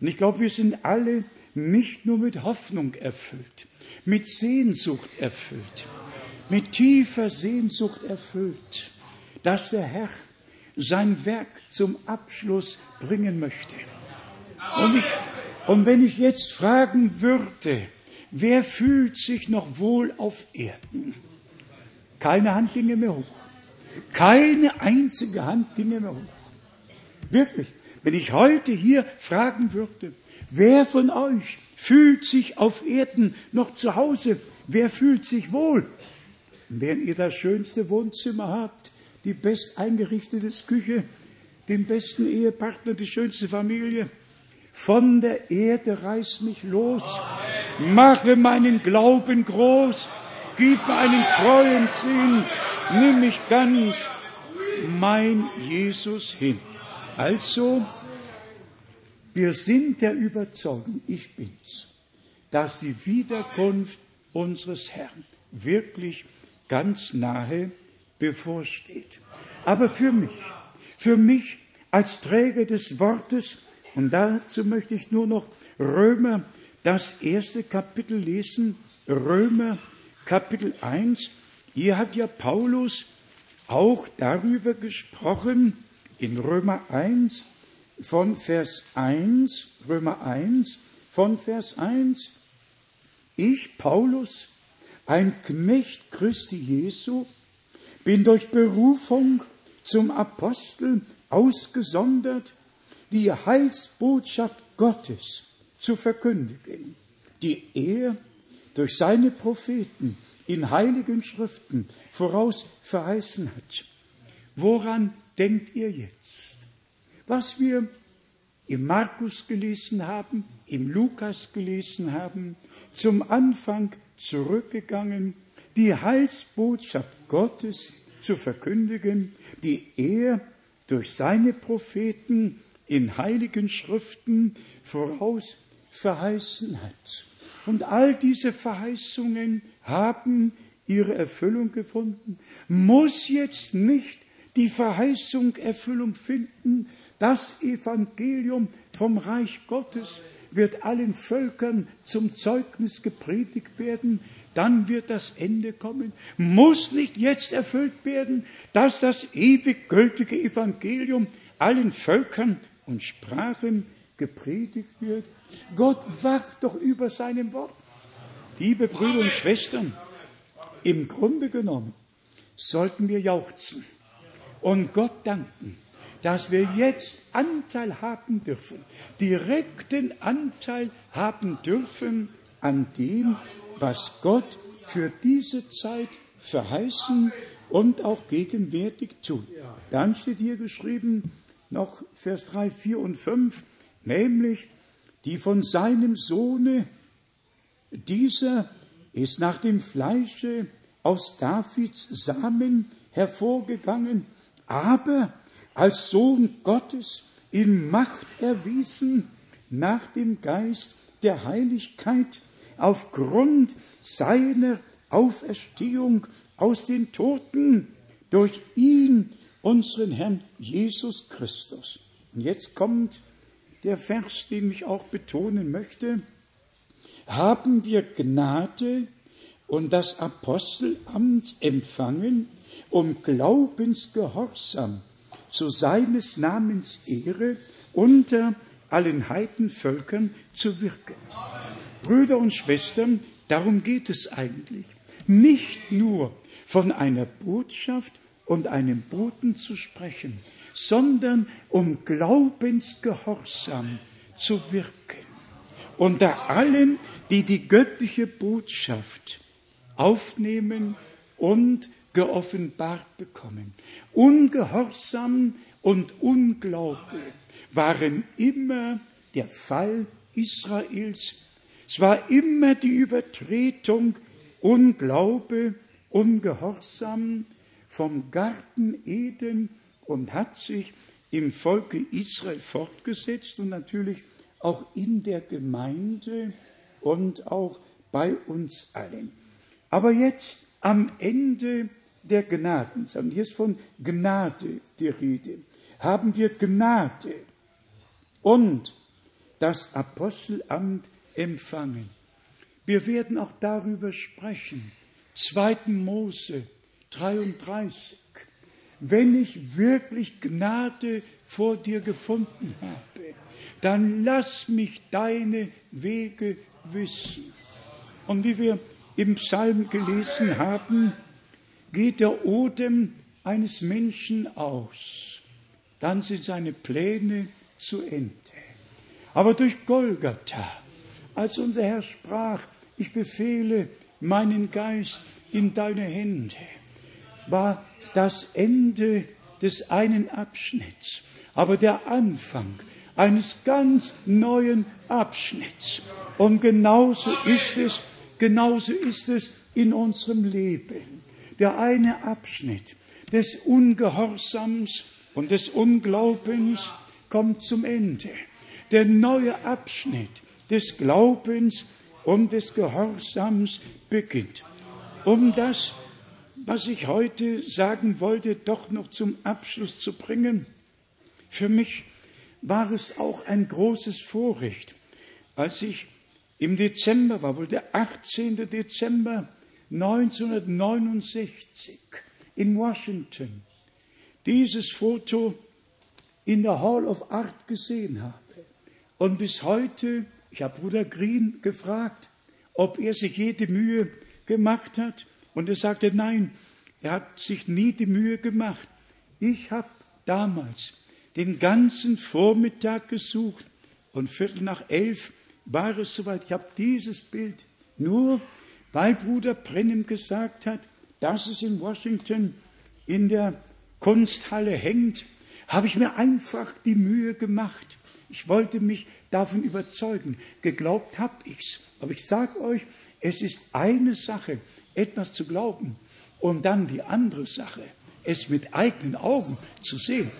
und ich glaube, wir sind alle nicht nur mit Hoffnung erfüllt, mit Sehnsucht erfüllt, mit tiefer Sehnsucht erfüllt, dass der Herr sein Werk zum Abschluss bringen möchte. Und, ich, und wenn ich jetzt fragen würde, wer fühlt sich noch wohl auf Erden? Keine Hand ginge mehr hoch. Keine einzige Hand ginge mehr hoch. Wirklich. Wenn ich heute hier fragen würde, wer von euch fühlt sich auf Erden noch zu Hause? Wer fühlt sich wohl? Wenn ihr das schönste Wohnzimmer habt, die best eingerichtete Küche, den besten Ehepartner, die schönste Familie, von der Erde reiß mich los, mache meinen Glauben groß, gib mir einen treuen Sinn, nimm mich ganz, mein Jesus hin. Also, wir sind der Überzeugung, ich bin's, dass die Wiederkunft unseres Herrn wirklich ganz nahe bevorsteht. Aber für mich, für mich als Träger des Wortes, und dazu möchte ich nur noch Römer, das erste Kapitel lesen, Römer Kapitel 1. Hier hat ja Paulus auch darüber gesprochen, in Römer 1 von Vers 1, Römer 1 von Vers 1, ich, Paulus, ein Knecht Christi Jesu, bin durch Berufung zum Apostel ausgesondert, die Heilsbotschaft Gottes zu verkündigen, die er durch seine Propheten in heiligen Schriften voraus verheißen hat. Woran denkt ihr jetzt? Was wir im Markus gelesen haben, im Lukas gelesen haben, zum Anfang zurückgegangen, die Heilsbotschaft Gottes zu verkündigen, die er durch seine Propheten in heiligen Schriften voraus verheißen hat. Und all diese Verheißungen haben ihre Erfüllung gefunden. Muss jetzt nicht die Verheißung Erfüllung finden, das Evangelium vom Reich Gottes wird allen Völkern zum Zeugnis gepredigt werden, dann wird das Ende kommen. Muss nicht jetzt erfüllt werden, dass das ewig gültige Evangelium allen Völkern und Sprachen gepredigt wird? Gott wacht doch über seinem Wort. Liebe Brüder und Schwestern, im Grunde genommen sollten wir jauchzen und Gott danken, dass wir jetzt Anteil haben dürfen, direkten Anteil haben dürfen an dem, was Gott für diese Zeit verheißen und auch gegenwärtig tut. Dann steht hier geschrieben, noch Vers 3, 4 und 5, nämlich die von seinem Sohne, dieser ist nach dem Fleische aus Davids Samen hervorgegangen, aber als Sohn Gottes in Macht erwiesen nach dem Geist der Heiligkeit aufgrund seiner Auferstehung aus den Toten durch ihn, unseren Herrn Jesus Christus. Und jetzt kommt der Vers, den ich auch betonen möchte. Haben wir Gnade und das Apostelamt empfangen, um Glaubensgehorsam zu seines Namens Ehre unter allen Heidenvölkern zu wirken. Brüder und Schwestern, darum geht es eigentlich. Nicht nur von einer Botschaft und einem Boten zu sprechen, sondern um Glaubensgehorsam zu wirken. Unter allen, die die göttliche Botschaft aufnehmen und geoffenbart bekommen. Ungehorsam und Unglaube waren immer der Fall Israels. Es war immer die Übertretung Unglaube, Ungehorsam vom Garten Eden und hat sich im Volke Israel fortgesetzt und natürlich auch in der Gemeinde und auch bei uns allen. Aber jetzt am Ende der Gnaden, hier ist von Gnade die Rede, haben wir Gnade und das Apostelamt empfangen. Wir werden auch darüber sprechen. 2. Mose 33. Wenn ich wirklich Gnade vor dir gefunden habe, dann lass mich deine Wege wissen. Und wie wir im Psalm gelesen haben, geht der Odem eines Menschen aus. Dann sind seine Pläne zu Ende. Aber durch Golgatha, als unser Herr sprach, ich befehle meinen Geist in deine Hände, war das Ende des einen Abschnitts, aber der Anfang eines ganz neuen Abschnitts. Und genauso ist es, genauso ist es in unserem Leben. Der eine Abschnitt des Ungehorsams und des Unglaubens kommt zum Ende. Der neue Abschnitt des Glaubens und des Gehorsams beginnt. Um das, was ich heute sagen wollte, doch noch zum Abschluss zu bringen, für mich war es auch ein großes Vorrecht, als ich im Dezember war, wohl der 18. Dezember 1969 in Washington, dieses Foto in der Hall of Art gesehen habe. Und bis heute, ich habe Bruder Green gefragt, ob er sich jede Mühe gemacht hat. Und er sagte, nein, er hat sich nie die Mühe gemacht. Ich habe damals den ganzen Vormittag gesucht und Viertel nach elf war es soweit. Ich habe dieses Bild nur, weil Bruder Brennem gesagt hat, dass es in Washington in der Kunsthalle hängt, habe ich mir einfach die Mühe gemacht. Ich wollte mich davon überzeugen. Geglaubt habe ich's. Aber ich sage euch, es ist eine Sache, etwas zu glauben und dann die andere Sache, es mit eigenen Augen zu sehen.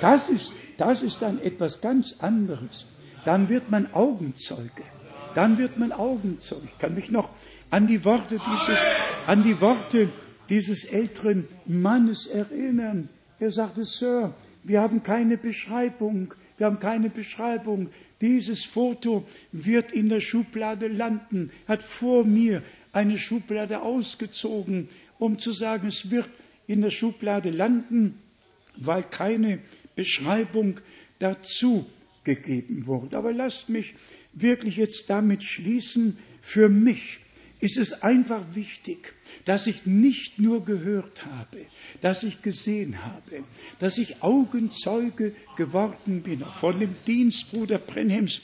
Das ist, das ist dann etwas ganz anderes. Dann wird man Augenzeuge. Dann wird man Augenzeuge. Ich kann mich noch an die Worte dieses, an die Worte dieses älteren Mannes erinnern. Er sagte, Sir, wir haben keine Beschreibung. Wir haben keine Beschreibung. Dieses Foto wird in der Schublade landen. Hat vor mir eine Schublade ausgezogen, um zu sagen, es wird in der Schublade landen, weil keine Beschreibung dazu gegeben wurde. Aber lasst mich wirklich jetzt damit schließen, für mich ist es einfach wichtig, dass ich nicht nur gehört habe, dass ich gesehen habe, dass ich Augenzeuge geworden bin von dem Dienstbruder Brenhems.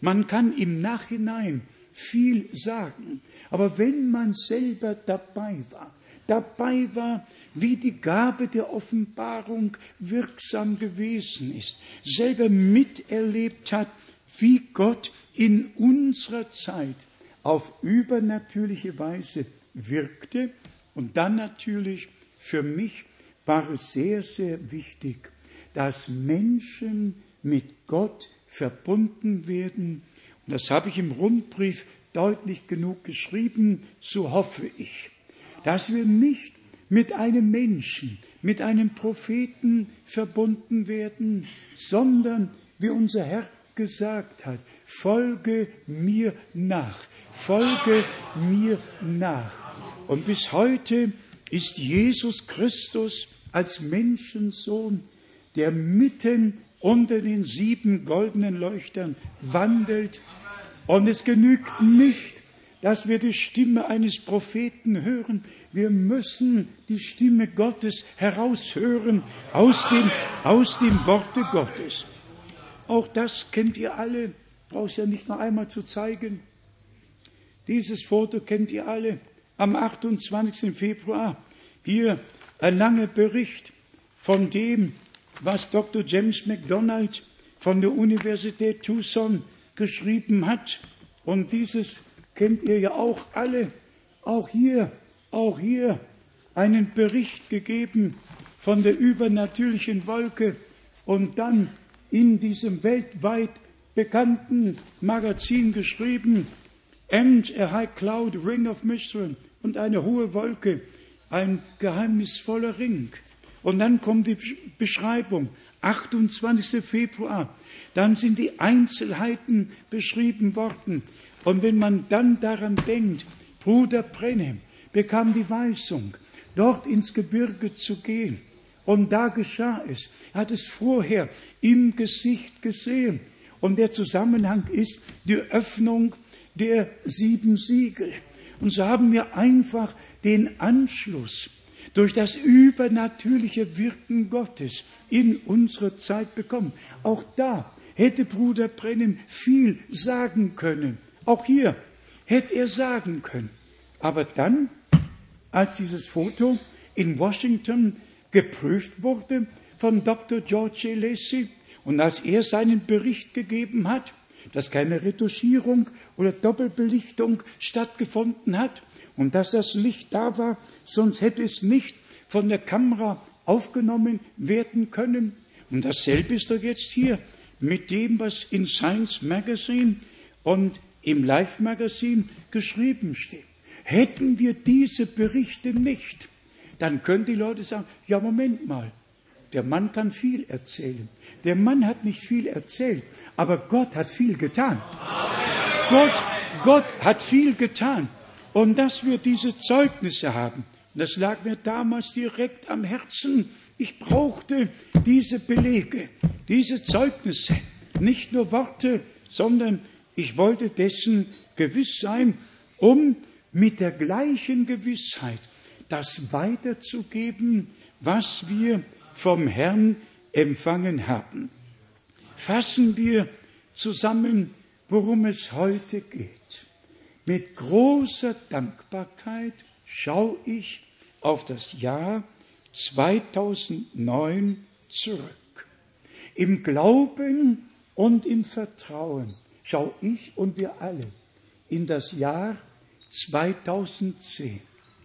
Man kann im Nachhinein viel sagen, aber wenn man selber dabei war, dabei war, wie die Gabe der Offenbarung wirksam gewesen ist, selber miterlebt hat, wie Gott in unserer Zeit auf übernatürliche Weise wirkte. Und dann natürlich für mich war es sehr, sehr wichtig, dass Menschen mit Gott verbunden werden. Und das habe ich im Rundbrief deutlich genug geschrieben, so hoffe ich, dass wir nicht mit einem Menschen, mit einem Propheten verbunden werden, sondern wie unser Herr gesagt hat, folge mir nach, folge mir nach. Und bis heute ist Jesus Christus als Menschensohn, der mitten unter den sieben goldenen Leuchtern wandelt, Und es genügt nicht, dass wir die Stimme eines Propheten hören. Wir müssen die Stimme Gottes heraushören aus dem, aus dem Worte Gottes. Auch das kennt ihr alle. Brauchst ja nicht noch einmal zu zeigen. Dieses Foto kennt ihr alle. Am 28. Februar hier ein langer Bericht von dem, was Dr. James MacDonald von der Universität Tucson geschrieben hat. Und dieses kennt ihr ja auch alle. Auch hier, auch hier einen Bericht gegeben von der übernatürlichen Wolke und dann in diesem weltweit bekannten Magazin geschrieben, and a high cloud, ring of mystery, und eine hohe Wolke, ein geheimnisvoller Ring. Und dann kommt die Beschreibung, 28. Februar. Dann sind die Einzelheiten beschrieben worden. Und wenn man dann daran denkt, Bruder Brenhem bekam die Weisung, dort ins Gebirge zu gehen. Und da geschah es. Er hat es vorher im Gesicht gesehen. Und der Zusammenhang ist die Öffnung der sieben Siegel. Und so haben wir einfach den Anschluss durch das übernatürliche Wirken Gottes in unsere Zeit bekommen. Auch da hätte Bruder Brennim viel sagen können. Auch hier hätte er sagen können. Aber dann, als dieses Foto in Washington geprüft wurde von Dr. George. Lacey und als er seinen Bericht gegeben hat, dass keine Retuschierung oder Doppelbelichtung stattgefunden hat und dass das Licht da war, sonst hätte es nicht von der Kamera aufgenommen werden können. Und dasselbe ist doch jetzt hier mit dem, was in Science Magazine und im Life Magazine geschrieben steht. Hätten wir diese Berichte nicht, dann können die Leute sagen, ja Moment mal, der Mann kann viel erzählen. Der Mann hat nicht viel erzählt, aber Gott hat viel getan. Gott, Gott hat viel getan. Und dass wir diese Zeugnisse haben, das lag mir damals direkt am Herzen. Ich brauchte diese Belege, diese Zeugnisse, nicht nur Worte, sondern ich wollte dessen gewiss sein, um mit der gleichen Gewissheit das weiterzugeben, was wir vom Herrn empfangen haben. Fassen wir zusammen, worum es heute geht. Mit großer Dankbarkeit schaue ich auf das Jahr 2009 zurück. Im Glauben und im Vertrauen schaue ich und wir alle in das Jahr 2010.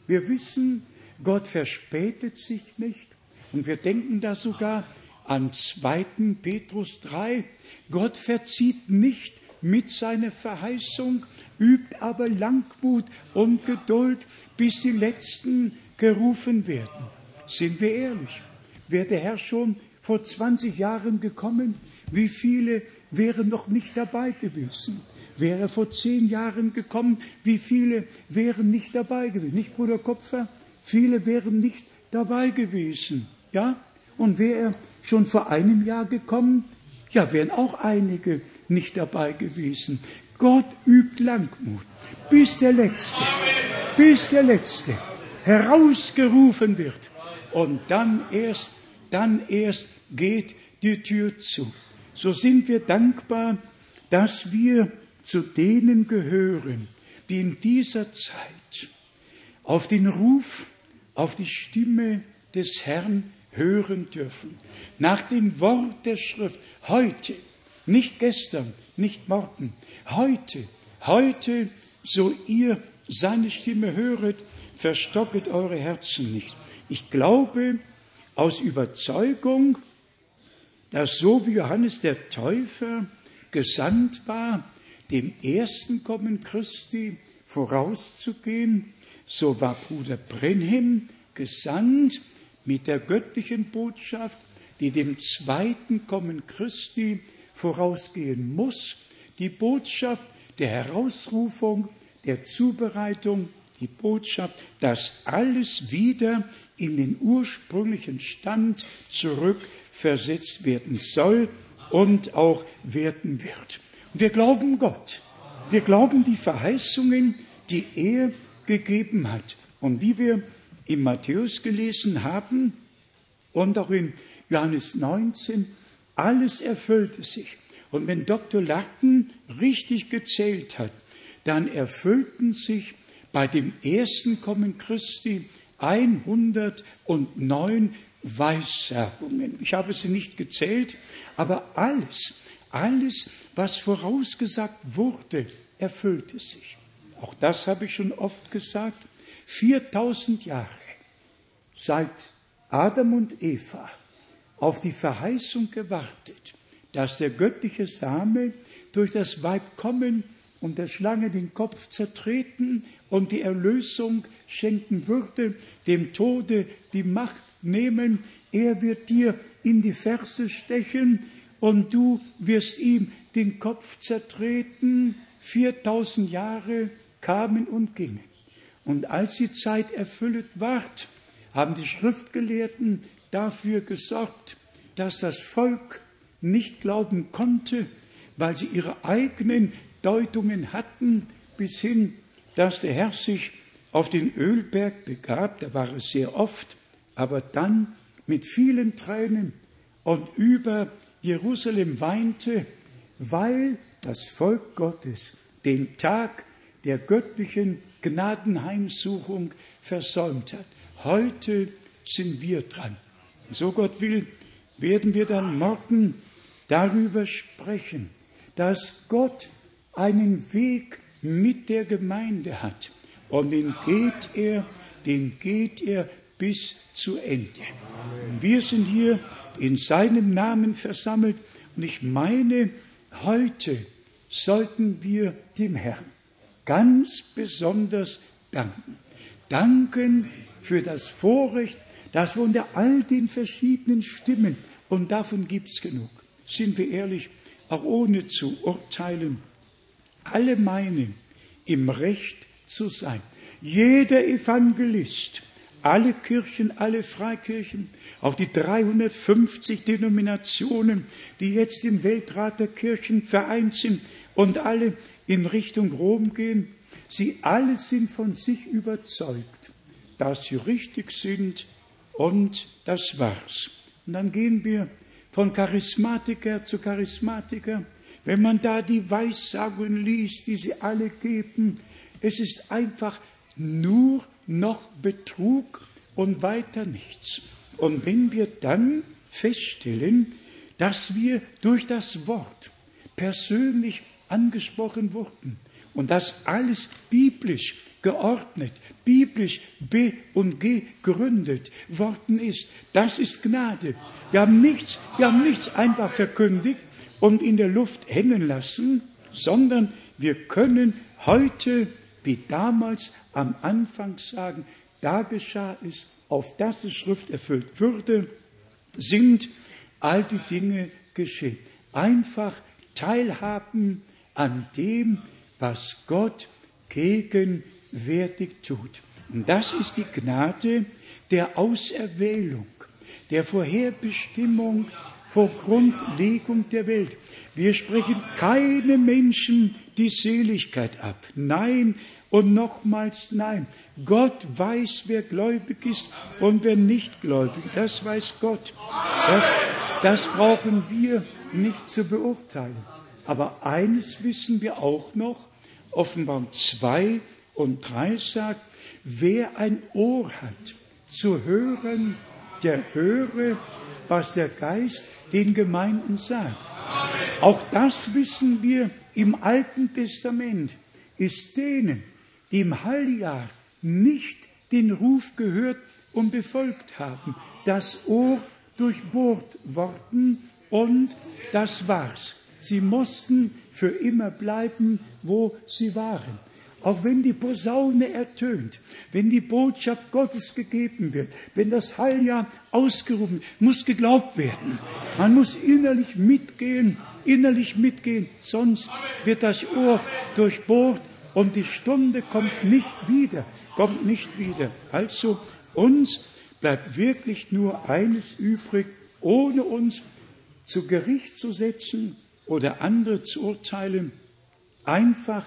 Wir wissen, Gott verspätet sich nicht und wir denken da sogar an 2. Petrus 3. Gott verzieht nicht mit seiner Verheißung, übt aber Langmut und Geduld, bis die Letzten gerufen werden. Sind wir ehrlich? Wäre der Herr schon vor 20 Jahren gekommen, wie viele wären noch nicht dabei gewesen? Wäre er vor zehn Jahren gekommen, wie viele wären nicht dabei gewesen? Nicht Bruder Kopfer? Viele wären nicht dabei gewesen. Ja? Und wäre er schon vor einem Jahr gekommen? Ja, wären auch einige nicht dabei gewesen. Gott übt Langmut, bis der Letzte, bis der Letzte herausgerufen wird. Und dann erst, dann erst geht die Tür zu. So sind wir dankbar, dass wir zu denen gehören, die in dieser Zeit auf den Ruf, auf die Stimme des Herrn hören dürfen. Nach dem Wort der Schrift, heute, nicht gestern, nicht morgen, heute, heute, so ihr seine Stimme höret, verstocket eure Herzen nicht. Ich glaube aus Überzeugung, dass so wie Johannes der Täufer gesandt war, dem ersten Kommen Christi vorauszugehen, so war Bruder Brenhem gesandt, mit der göttlichen Botschaft, die dem zweiten Kommen Christi vorausgehen muss, die Botschaft der Herausrufung, der Zubereitung, die Botschaft, dass alles wieder in den ursprünglichen Stand zurückversetzt werden soll und auch werden wird. Wir glauben Gott. Wir glauben die Verheißungen, die er gegeben hat. Und wie wir in Matthäus gelesen haben und auch in Johannes 19, alles erfüllte sich. Und wenn Dr. Lacken richtig gezählt hat, dann erfüllten sich bei dem ersten Kommen Christi 109 Weissagungen. Ich habe sie nicht gezählt, aber alles, alles, was vorausgesagt wurde, erfüllte sich. Auch das habe ich schon oft gesagt. 4000 Jahre seit Adam und Eva auf die Verheißung gewartet, dass der göttliche Same durch das Weib kommen und der Schlange den Kopf zertreten und die Erlösung schenken würde, dem Tode die Macht nehmen. Er wird dir in die Ferse stechen und du wirst ihm den Kopf zertreten. 4000 Jahre kamen und gingen. Und als die Zeit erfüllt ward, haben die Schriftgelehrten dafür gesorgt, dass das Volk nicht glauben konnte, weil sie ihre eigenen Deutungen hatten, bis hin, dass der Herr sich auf den Ölberg begab, da war es sehr oft, aber dann mit vielen Tränen und über Jerusalem weinte, weil das Volk Gottes den Tag der göttlichen Gnadenheimsuchung versäumt hat. Heute sind wir dran. So Gott will, werden wir dann morgen darüber sprechen, dass Gott einen Weg mit der Gemeinde hat. Und den geht er, den geht er bis zu Ende. Wir sind hier in seinem Namen versammelt und ich meine, heute sollten wir dem Herrn ganz besonders danken. Danken für das Vorrecht, dass wir unter all den verschiedenen Stimmen, und davon gibt es genug, sind wir ehrlich, auch ohne zu urteilen, alle meinen, im Recht zu sein. Jeder Evangelist, alle Kirchen, alle Freikirchen, auch die 350 Denominationen, die jetzt im Weltrat der Kirchen vereint sind und alle in Richtung Rom gehen, sie alle sind von sich überzeugt, dass sie richtig sind und das war's. Und dann gehen wir von Charismatiker zu Charismatiker. Wenn man da die Weissagungen liest, die sie alle geben, es ist einfach nur noch Betrug und weiter nichts. Und wenn wir dann feststellen, dass wir durch das Wort persönlich angesprochen wurden und das alles biblisch geordnet, biblisch be- und gegründet worden ist. Das ist Gnade. Wir haben nichts, wir haben nichts einfach verkündigt und in der Luft hängen lassen, sondern wir können heute wie damals am Anfang sagen, da geschah es, auf das die Schrift erfüllt würde, sind all die Dinge geschehen. Einfach teilhaben an dem, was Gott gegenwärtig tut. Und das ist die Gnade der Auserwählung, der Vorherbestimmung vor Grundlegung der Welt. Wir sprechen keine Menschen die Seligkeit ab. Nein und nochmals nein. Gott weiß, wer gläubig ist und wer nicht gläubig. Das weiß Gott. Das, das brauchen wir nicht zu beurteilen. Aber eines wissen wir auch noch, Offenbarung 2 und 3 sagt, wer ein Ohr hat zu hören, der höre, was der Geist den Gemeinden sagt. Auch das wissen wir im Alten Testament, ist denen, die im Heiljahr nicht den Ruf gehört und befolgt haben, das Ohr durchbohrt worden und das war's. Sie mussten für immer bleiben, wo sie waren. Auch wenn die Posaune ertönt, wenn die Botschaft Gottes gegeben wird, wenn das Heiljahr ausgerufen, muss geglaubt werden. Man muss innerlich mitgehen, innerlich mitgehen, sonst wird das Ohr durchbohrt und die Stunde kommt nicht wieder, kommt nicht wieder. Also uns bleibt wirklich nur eines übrig, ohne uns zu Gericht zu setzen oder andere zu urteilen, einfach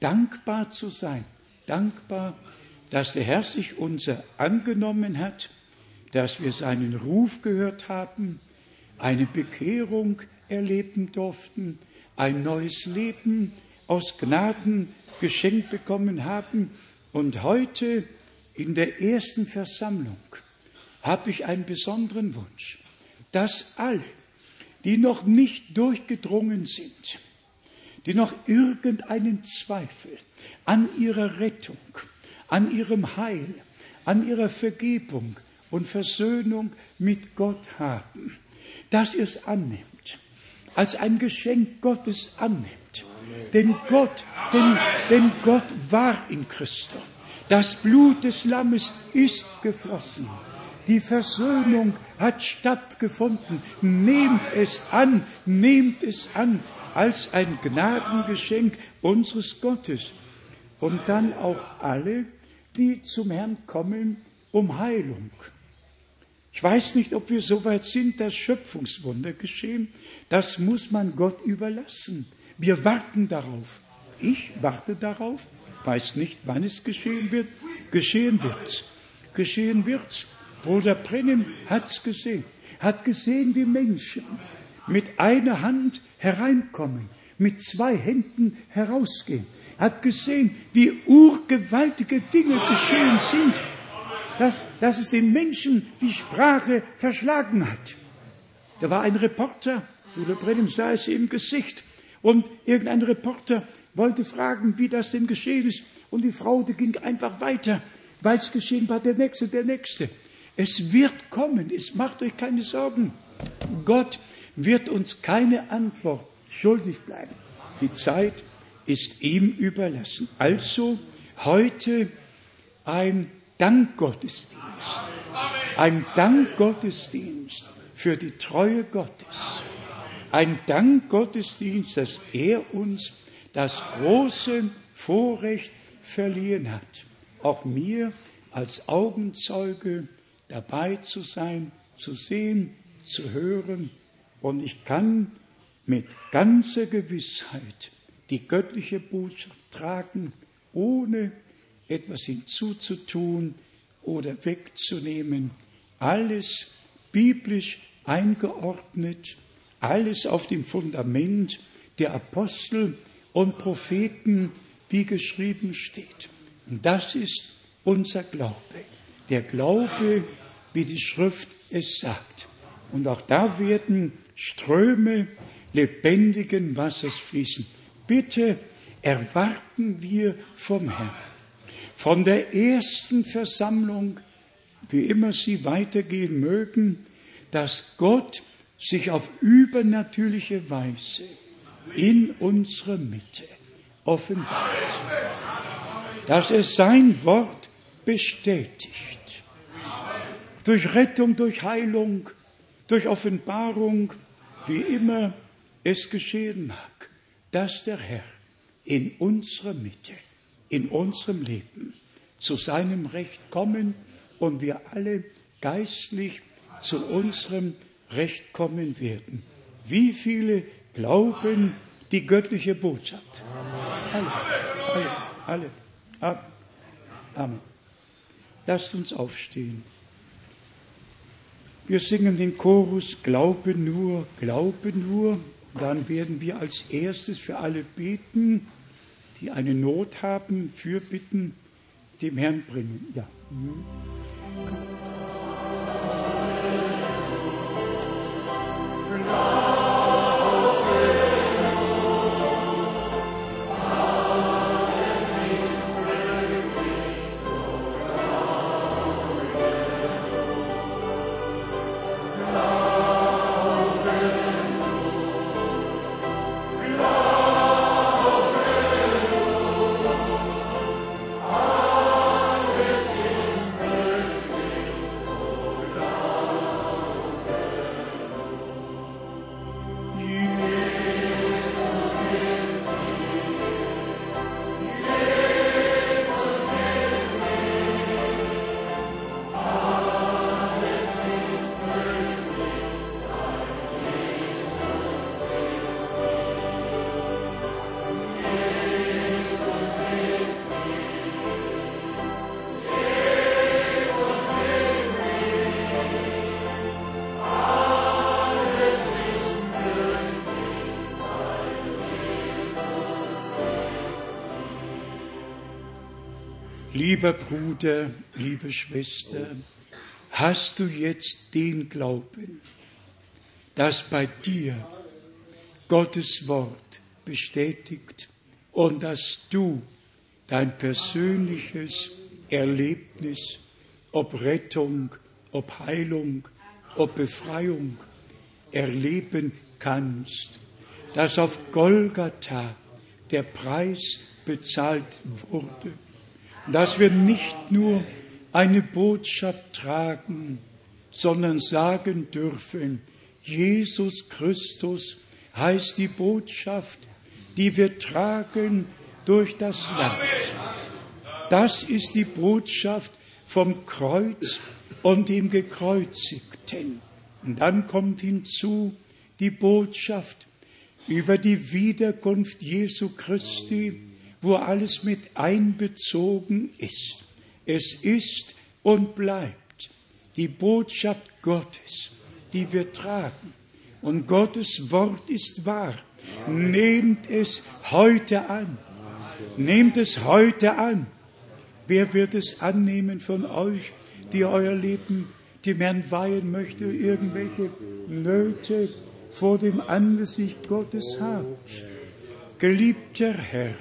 dankbar zu sein. Dankbar, dass der Herr sich unser angenommen hat, dass wir seinen Ruf gehört haben, eine Bekehrung erleben durften, ein neues Leben aus Gnaden geschenkt bekommen haben. Und heute in der ersten Versammlung habe ich einen besonderen Wunsch, dass alle, die noch nicht durchgedrungen sind, die noch irgendeinen Zweifel an ihrer Rettung, an ihrem Heil, an ihrer Vergebung und Versöhnung mit Gott haben, dass ihr es annimmt, als ein Geschenk Gottes annimmt. Denn Gott, denn, denn Gott war in Christus. Das Blut des Lammes ist geflossen. Die Versöhnung hat stattgefunden. Nehmt es an, nehmt es an als ein Gnadengeschenk unseres Gottes. Und dann auch alle, die zum Herrn kommen um Heilung. Ich weiß nicht, ob wir so weit sind, dass Schöpfungswunder geschehen. Das muss man Gott überlassen. Wir warten darauf. Ich warte darauf, weiß nicht, wann es geschehen wird. Geschehen wird's. Geschehen wird's. Bruder Brennan hat's gesehen. Hat gesehen, wie Menschen mit einer Hand hereinkommen, mit zwei Händen herausgehen. Hat gesehen, wie urgewaltige Dinge geschehen sind, dass, dass es den Menschen die Sprache verschlagen hat. Da war ein Reporter, Bruder Brennan sah es im Gesicht, und irgendein Reporter wollte fragen, wie das denn geschehen ist, und die Frau, die ging einfach weiter, weil es geschehen war, der Nächste, der Nächste. Es wird kommen, es macht euch keine Sorgen. Gott wird uns keine Antwort schuldig bleiben. Die Zeit ist ihm überlassen. Also heute ein Dankgottesdienst. Ein Dankgottesdienst für die Treue Gottes. Ein Dankgottesdienst, dass er uns das große Vorrecht verliehen hat, auch mir als Augenzeuge dabei zu sein, zu sehen, zu hören. Und ich kann mit ganzer Gewissheit die göttliche Botschaft tragen, ohne etwas hinzuzutun oder wegzunehmen. Alles biblisch eingeordnet, alles auf dem Fundament der Apostel und Propheten, wie geschrieben steht. Und das ist unser Glaube. Der Glaube, wie die Schrift es sagt. Und auch da werden Ströme lebendigen Wassers fließen. Bitte erwarten wir vom Herrn, von der ersten Versammlung, wie immer sie weitergehen mögen, dass Gott sich auf übernatürliche Weise in unsere Mitte offenbart, dass er sein Wort bestätigt, durch Rettung, durch Heilung, durch Offenbarung, wie immer es geschehen mag, dass der Herr in unserer Mitte, in unserem Leben zu seinem Recht kommen und wir alle geistlich zu unserem Recht kommen werden. Wie viele glauben die göttliche Botschaft? Alle, alle, alle. Amen. Lasst uns aufstehen. Wir singen den Chorus Glaube nur, Glaube nur. Dann werden wir als erstes für alle beten, die eine Not haben, für bitten, dem Herrn bringen. Ja. Mhm. Lieber Bruder, liebe Schwester, hast du jetzt den Glauben, dass bei dir Gottes Wort bestätigt und dass du dein persönliches Erlebnis, ob Rettung, ob Heilung, ob Befreiung erleben kannst, dass auf Golgatha der Preis bezahlt wurde, dass wir nicht nur eine Botschaft tragen, sondern sagen dürfen, Jesus Christus heißt die Botschaft, die wir tragen durch das Land. Das ist die Botschaft vom Kreuz und dem Gekreuzigten. Und dann kommt hinzu die Botschaft über die Wiederkunft Jesu Christi, wo alles mit einbezogen ist. Es ist und bleibt die Botschaft Gottes, die wir tragen. Und Gottes Wort ist wahr. Nehmt es heute an. Nehmt es heute an. Wer wird es annehmen von euch, die euer Leben dem Herrn weihen möchte, irgendwelche Nöte vor dem Angesicht Gottes habt? Geliebter Herr,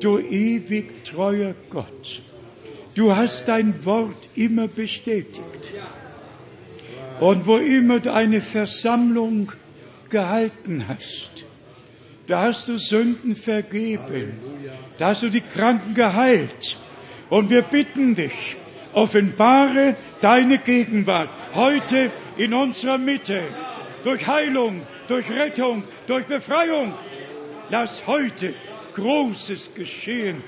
du ewig treuer Gott, du hast dein Wort immer bestätigt. Und wo immer du eine Versammlung gehalten hast, da hast du Sünden vergeben, da hast du die Kranken geheilt. Und wir bitten dich, offenbare deine Gegenwart heute in unserer Mitte, durch Heilung, durch Rettung, durch Befreiung. Lass heute Großes geschehen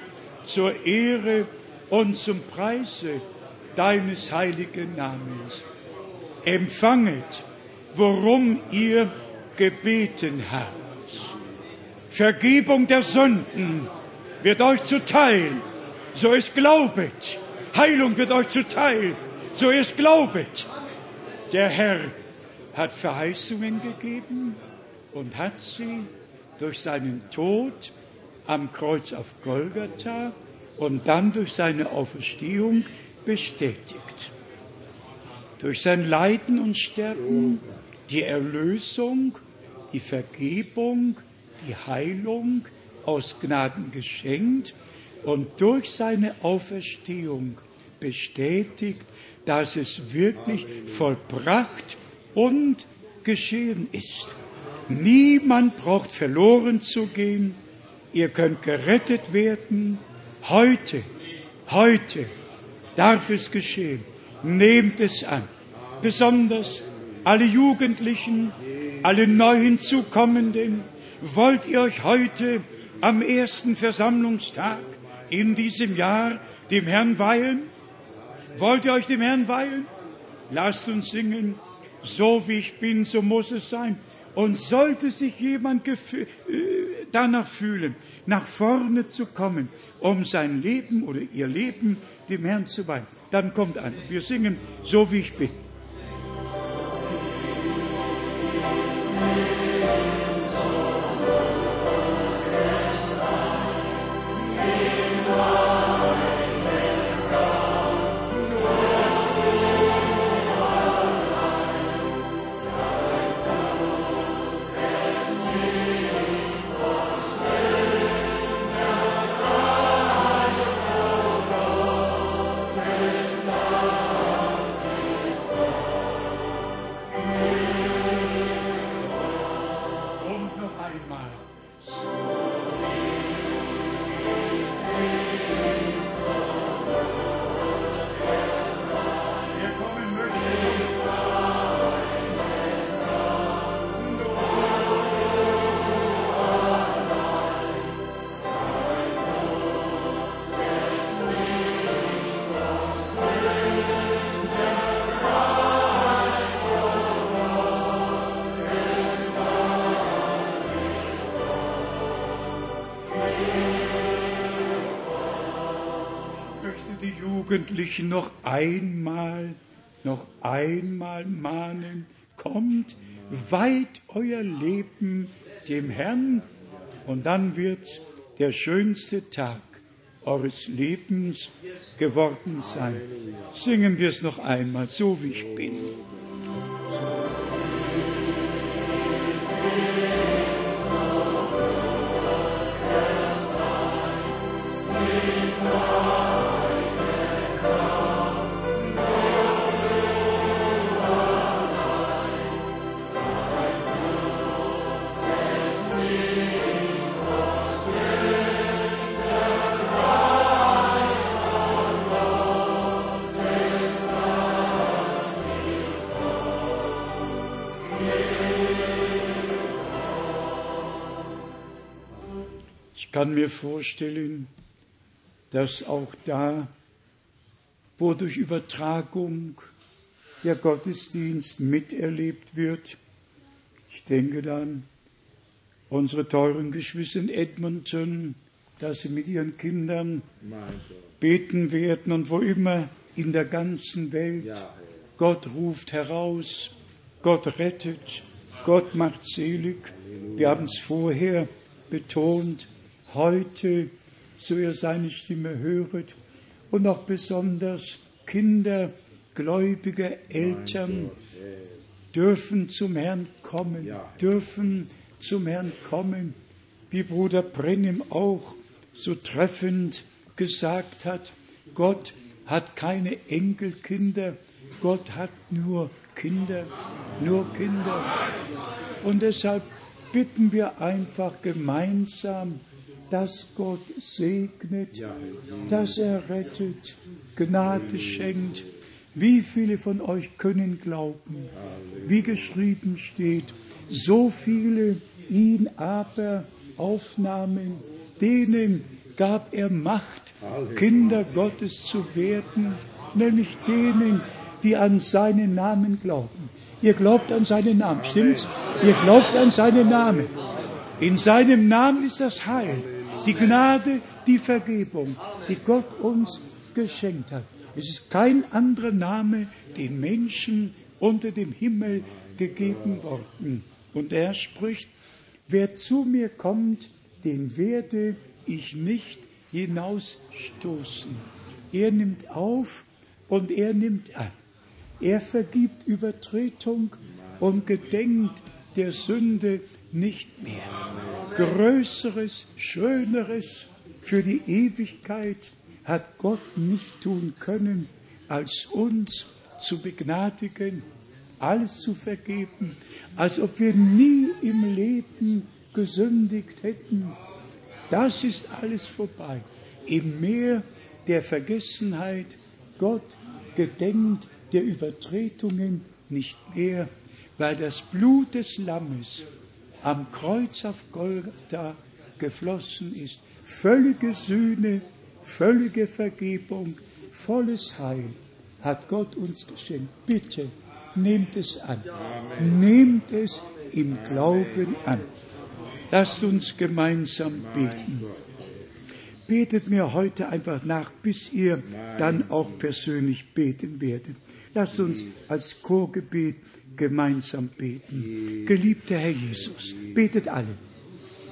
zur Ehre und zum Preise deines heiligen Namens. Empfanget, worum ihr gebeten habt. Vergebung der Sünden wird euch zuteil, so ist glaubet. Heilung wird euch zuteil, so ist glaubet. Der Herr hat Verheißungen gegeben und hat sie durch seinen Tod am Kreuz auf Golgatha und dann durch seine Auferstehung bestätigt. Durch sein Leiden und Sterben die Erlösung, die Vergebung, die Heilung aus Gnaden geschenkt und durch seine Auferstehung bestätigt, dass es wirklich vollbracht und geschehen ist. Niemand braucht verloren zu gehen. Ihr könnt gerettet werden. Heute, heute darf es geschehen. Nehmt es an. Besonders alle Jugendlichen, alle neu hinzukommenden, wollt ihr euch heute am ersten Versammlungstag in diesem Jahr dem Herrn weihen? Wollt ihr euch dem Herrn weihen? Lasst uns singen, so wie ich bin, so muss es sein. Und sollte sich jemand äh, danach fühlen, nach vorne zu kommen, um sein Leben oder ihr Leben dem Herrn zu weihen, dann kommt an. Wir singen, so wie ich bin. Jugendlichen noch einmal, noch einmal mahnen, kommt, weiht euer Leben dem Herrn und dann wird der schönste Tag eures Lebens geworden sein. Singen wir es noch einmal, so wie ich bin. Mir vorstellen, dass auch da, wo durch Übertragung der Gottesdienst miterlebt wird, ich denke dann, unsere teuren Geschwister in Edmonton, dass sie mit ihren Kindern beten werden und wo immer in der ganzen Welt Gott ruft heraus, Gott rettet, Gott macht selig. Wir haben es vorher betont, heute, so ihr seine Stimme höret und auch besonders Kinder gläubiger Eltern dürfen zum Herrn kommen, dürfen zum Herrn kommen, wie Bruder Brennim auch so treffend gesagt hat, Gott hat keine Enkelkinder, Gott hat nur Kinder, nur Kinder. Und deshalb bitten wir einfach gemeinsam, dass Gott segnet, dass er rettet, Gnade schenkt. Wie viele von euch können glauben, wie geschrieben steht, so viele ihn aber aufnahmen, denen gab er Macht, Kinder Gottes zu werden, nämlich denen, die an seinen Namen glauben. Ihr glaubt an seinen Namen, stimmt's? Ihr glaubt an seinen Namen. In seinem Namen ist das Heil, die Gnade, die Vergebung, die Gott uns geschenkt hat. Es ist kein anderer Name den Menschen unter dem Himmel gegeben worden. Und er spricht, wer zu mir kommt, den werde ich nicht hinausstoßen. Er nimmt auf und er nimmt an. Er vergibt Übertretung und gedenkt der Sünde nicht mehr. Größeres, Schöneres für die Ewigkeit hat Gott nicht tun können, als uns zu begnadigen, alles zu vergeben, als ob wir nie im Leben gesündigt hätten. Das ist alles vorbei. Im Meer der Vergessenheit, Gott gedenkt der Übertretungen nicht mehr, weil das Blut des Lammes am Kreuz auf Golgatha geflossen ist. Völlige Sühne, völlige Vergebung, volles Heil hat Gott uns geschenkt. Bitte nehmt es an. Nehmt es im Glauben an. Lasst uns gemeinsam beten. Betet mir heute einfach nach, bis ihr dann auch persönlich beten werdet. Lasst uns als Chorgebet gemeinsam beten. Geliebter Herr Jesus, betet alle.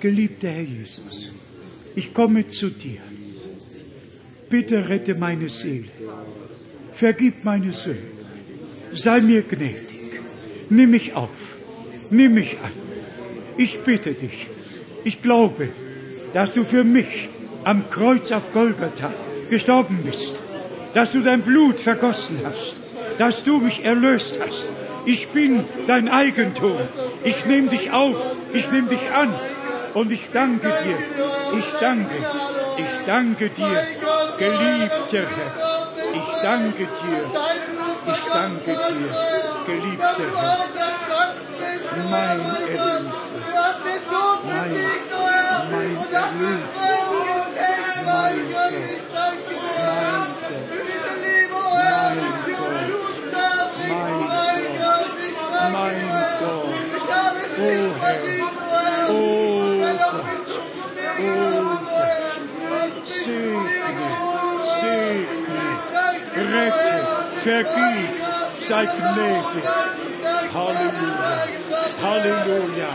Geliebter Herr Jesus, ich komme zu dir. Bitte rette meine Seele. Vergib meine Sünden. Sei mir gnädig. Nimm mich auf. Nimm mich an. Ich bitte dich. Ich glaube, dass du für mich am Kreuz auf Golgatha gestorben bist. Dass du dein Blut vergossen hast. Dass du mich erlöst hast. Ich bin dein Eigentum. Ich nehme dich auf. Ich nehme dich an. Und ich danke dir. Ich danke. Ich danke dir, geliebter Herr. Ich danke dir. Ich danke dir, geliebter Herr. Mein Erlöser. Mein, mein Erlöser. Mein Gott. Mein Gott. Rette. Vergib. Sei gnädig. Halleluja. Halleluja.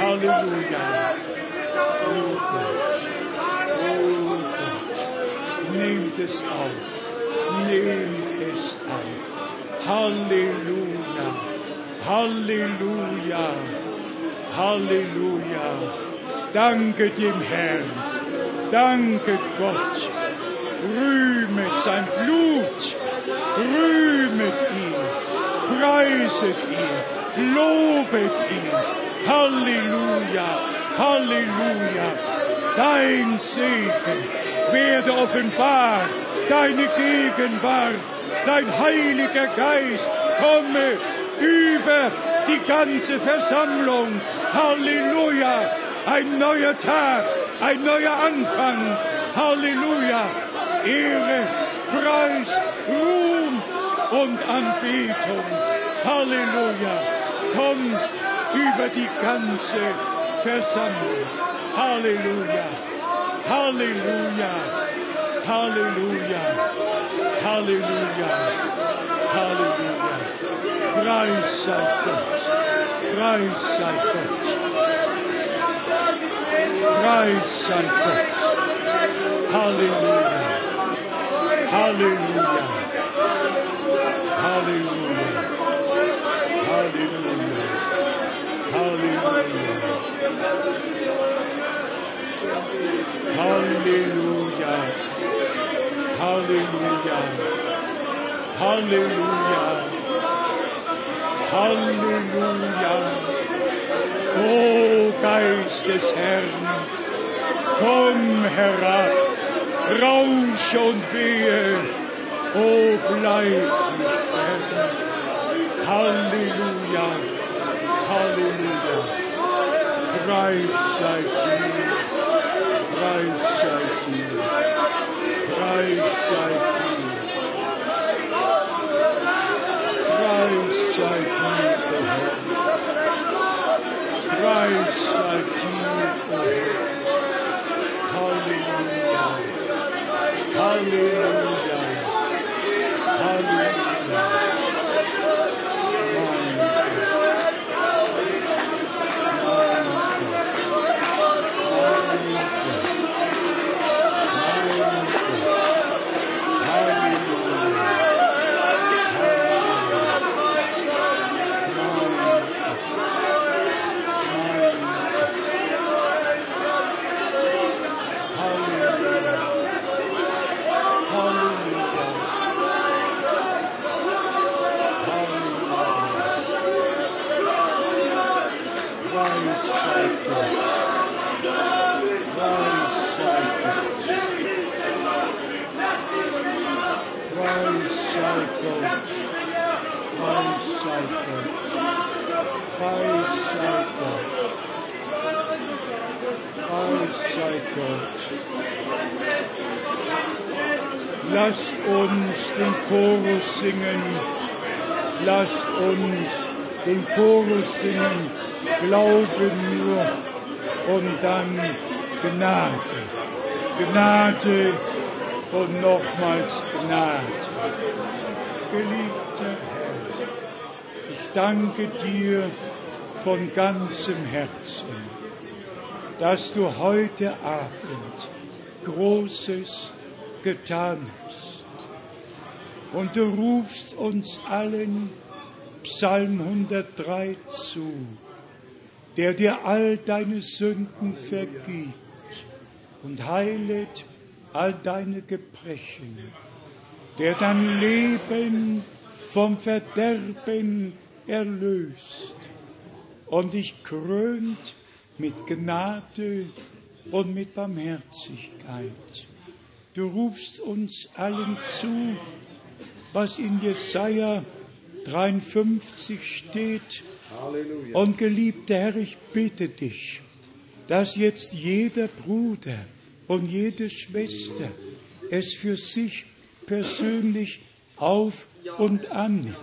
Halleluja. Oh Gott. Oh Gott. es auf. Nehmt es auf. Halleluja. Halleluja. Halleluja. Danke dem Herrn. Danke Gott. Rühmet sein Blut. Rühmet ihn. Preiset ihn. Lobet ihn. Halleluja. Halleluja. Dein Segen werde offenbar. Deine Gegenwart. Dein Heiliger Geist komme über die ganze Versammlung. Halleluja. Ein neuer Tag, ein neuer Anfang. Halleluja. Ehre, Preis, Ruhm und Anbetung. Halleluja. Komm über die ganze Versammlung. Halleluja. Halleluja. Halleluja. Halleluja. Halleluja. Preis sei Gott. Preis sei Gott. Preis sei Gott. Halleluja. Halleluja. Halleluja. Hallelujah. Hallelujah. Hallelujah. Hallelujah. Oh, Geist des Herrn, komm herab, rausch und wehe, Oh, bleib Herrn. Hallelujah. Hallelujah. Road safety. Road safety. Road safety. Lasst uns den Chorus singen. Lasst uns den Chorus singen. Glaube nur und dann Gnade. Gnade und nochmals Gnade. Geliebter Herr, ich danke dir von ganzem Herzen, dass du heute Abend Großes getan hast. Und du rufst uns allen Psalm 103 zu, der dir all deine Sünden vergibt und heilet all deine Gebrechen, der dein Leben vom Verderben erlöst und dich krönt mit Gnade und mit Barmherzigkeit. Du rufst uns allen zu, was in Jesaja 53 steht. Und geliebter Herr, ich bitte dich, dass jetzt jeder Bruder und jede Schwester es für sich persönlich auf und annimmt.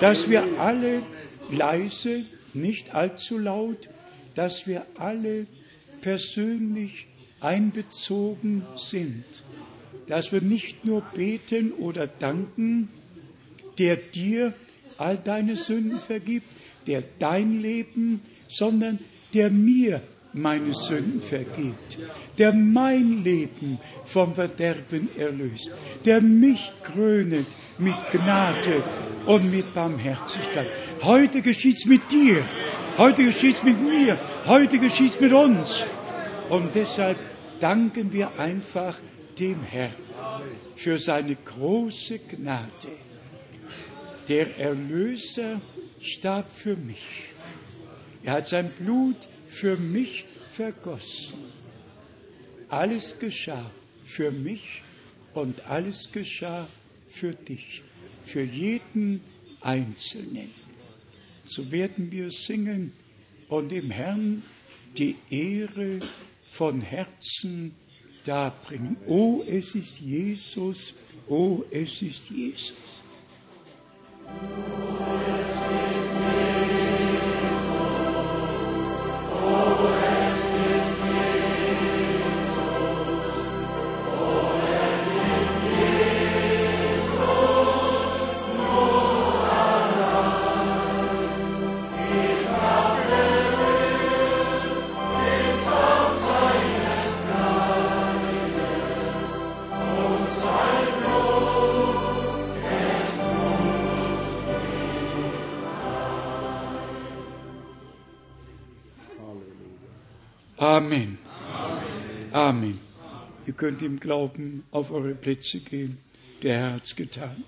Dass wir alle leise, nicht allzu laut, dass wir alle persönlich einbezogen sind, dass wir nicht nur beten oder danken, der dir all deine Sünden vergibt, der dein Leben, sondern der mir meine Sünden vergibt, der mein Leben vom Verderben erlöst, der mich krönet mit Gnade und mit Barmherzigkeit. Heute geschieht's mit dir, heute geschieht's mit mir, heute geschieht's mit uns. Und deshalb danken wir einfach dem Herrn für seine große Gnade. Der Erlöser starb für mich. Er hat sein Blut für mich vergossen. Alles geschah für mich und alles geschah für dich, für jeden Einzelnen. So werden wir singen und dem Herrn die Ehre von Herzen darbringen. Oh, es ist Jesus, oh, es ist Jesus. Amen. Amen. Ihr könnt im Glauben auf eure Plätze gehen. Der Herr hat's getan.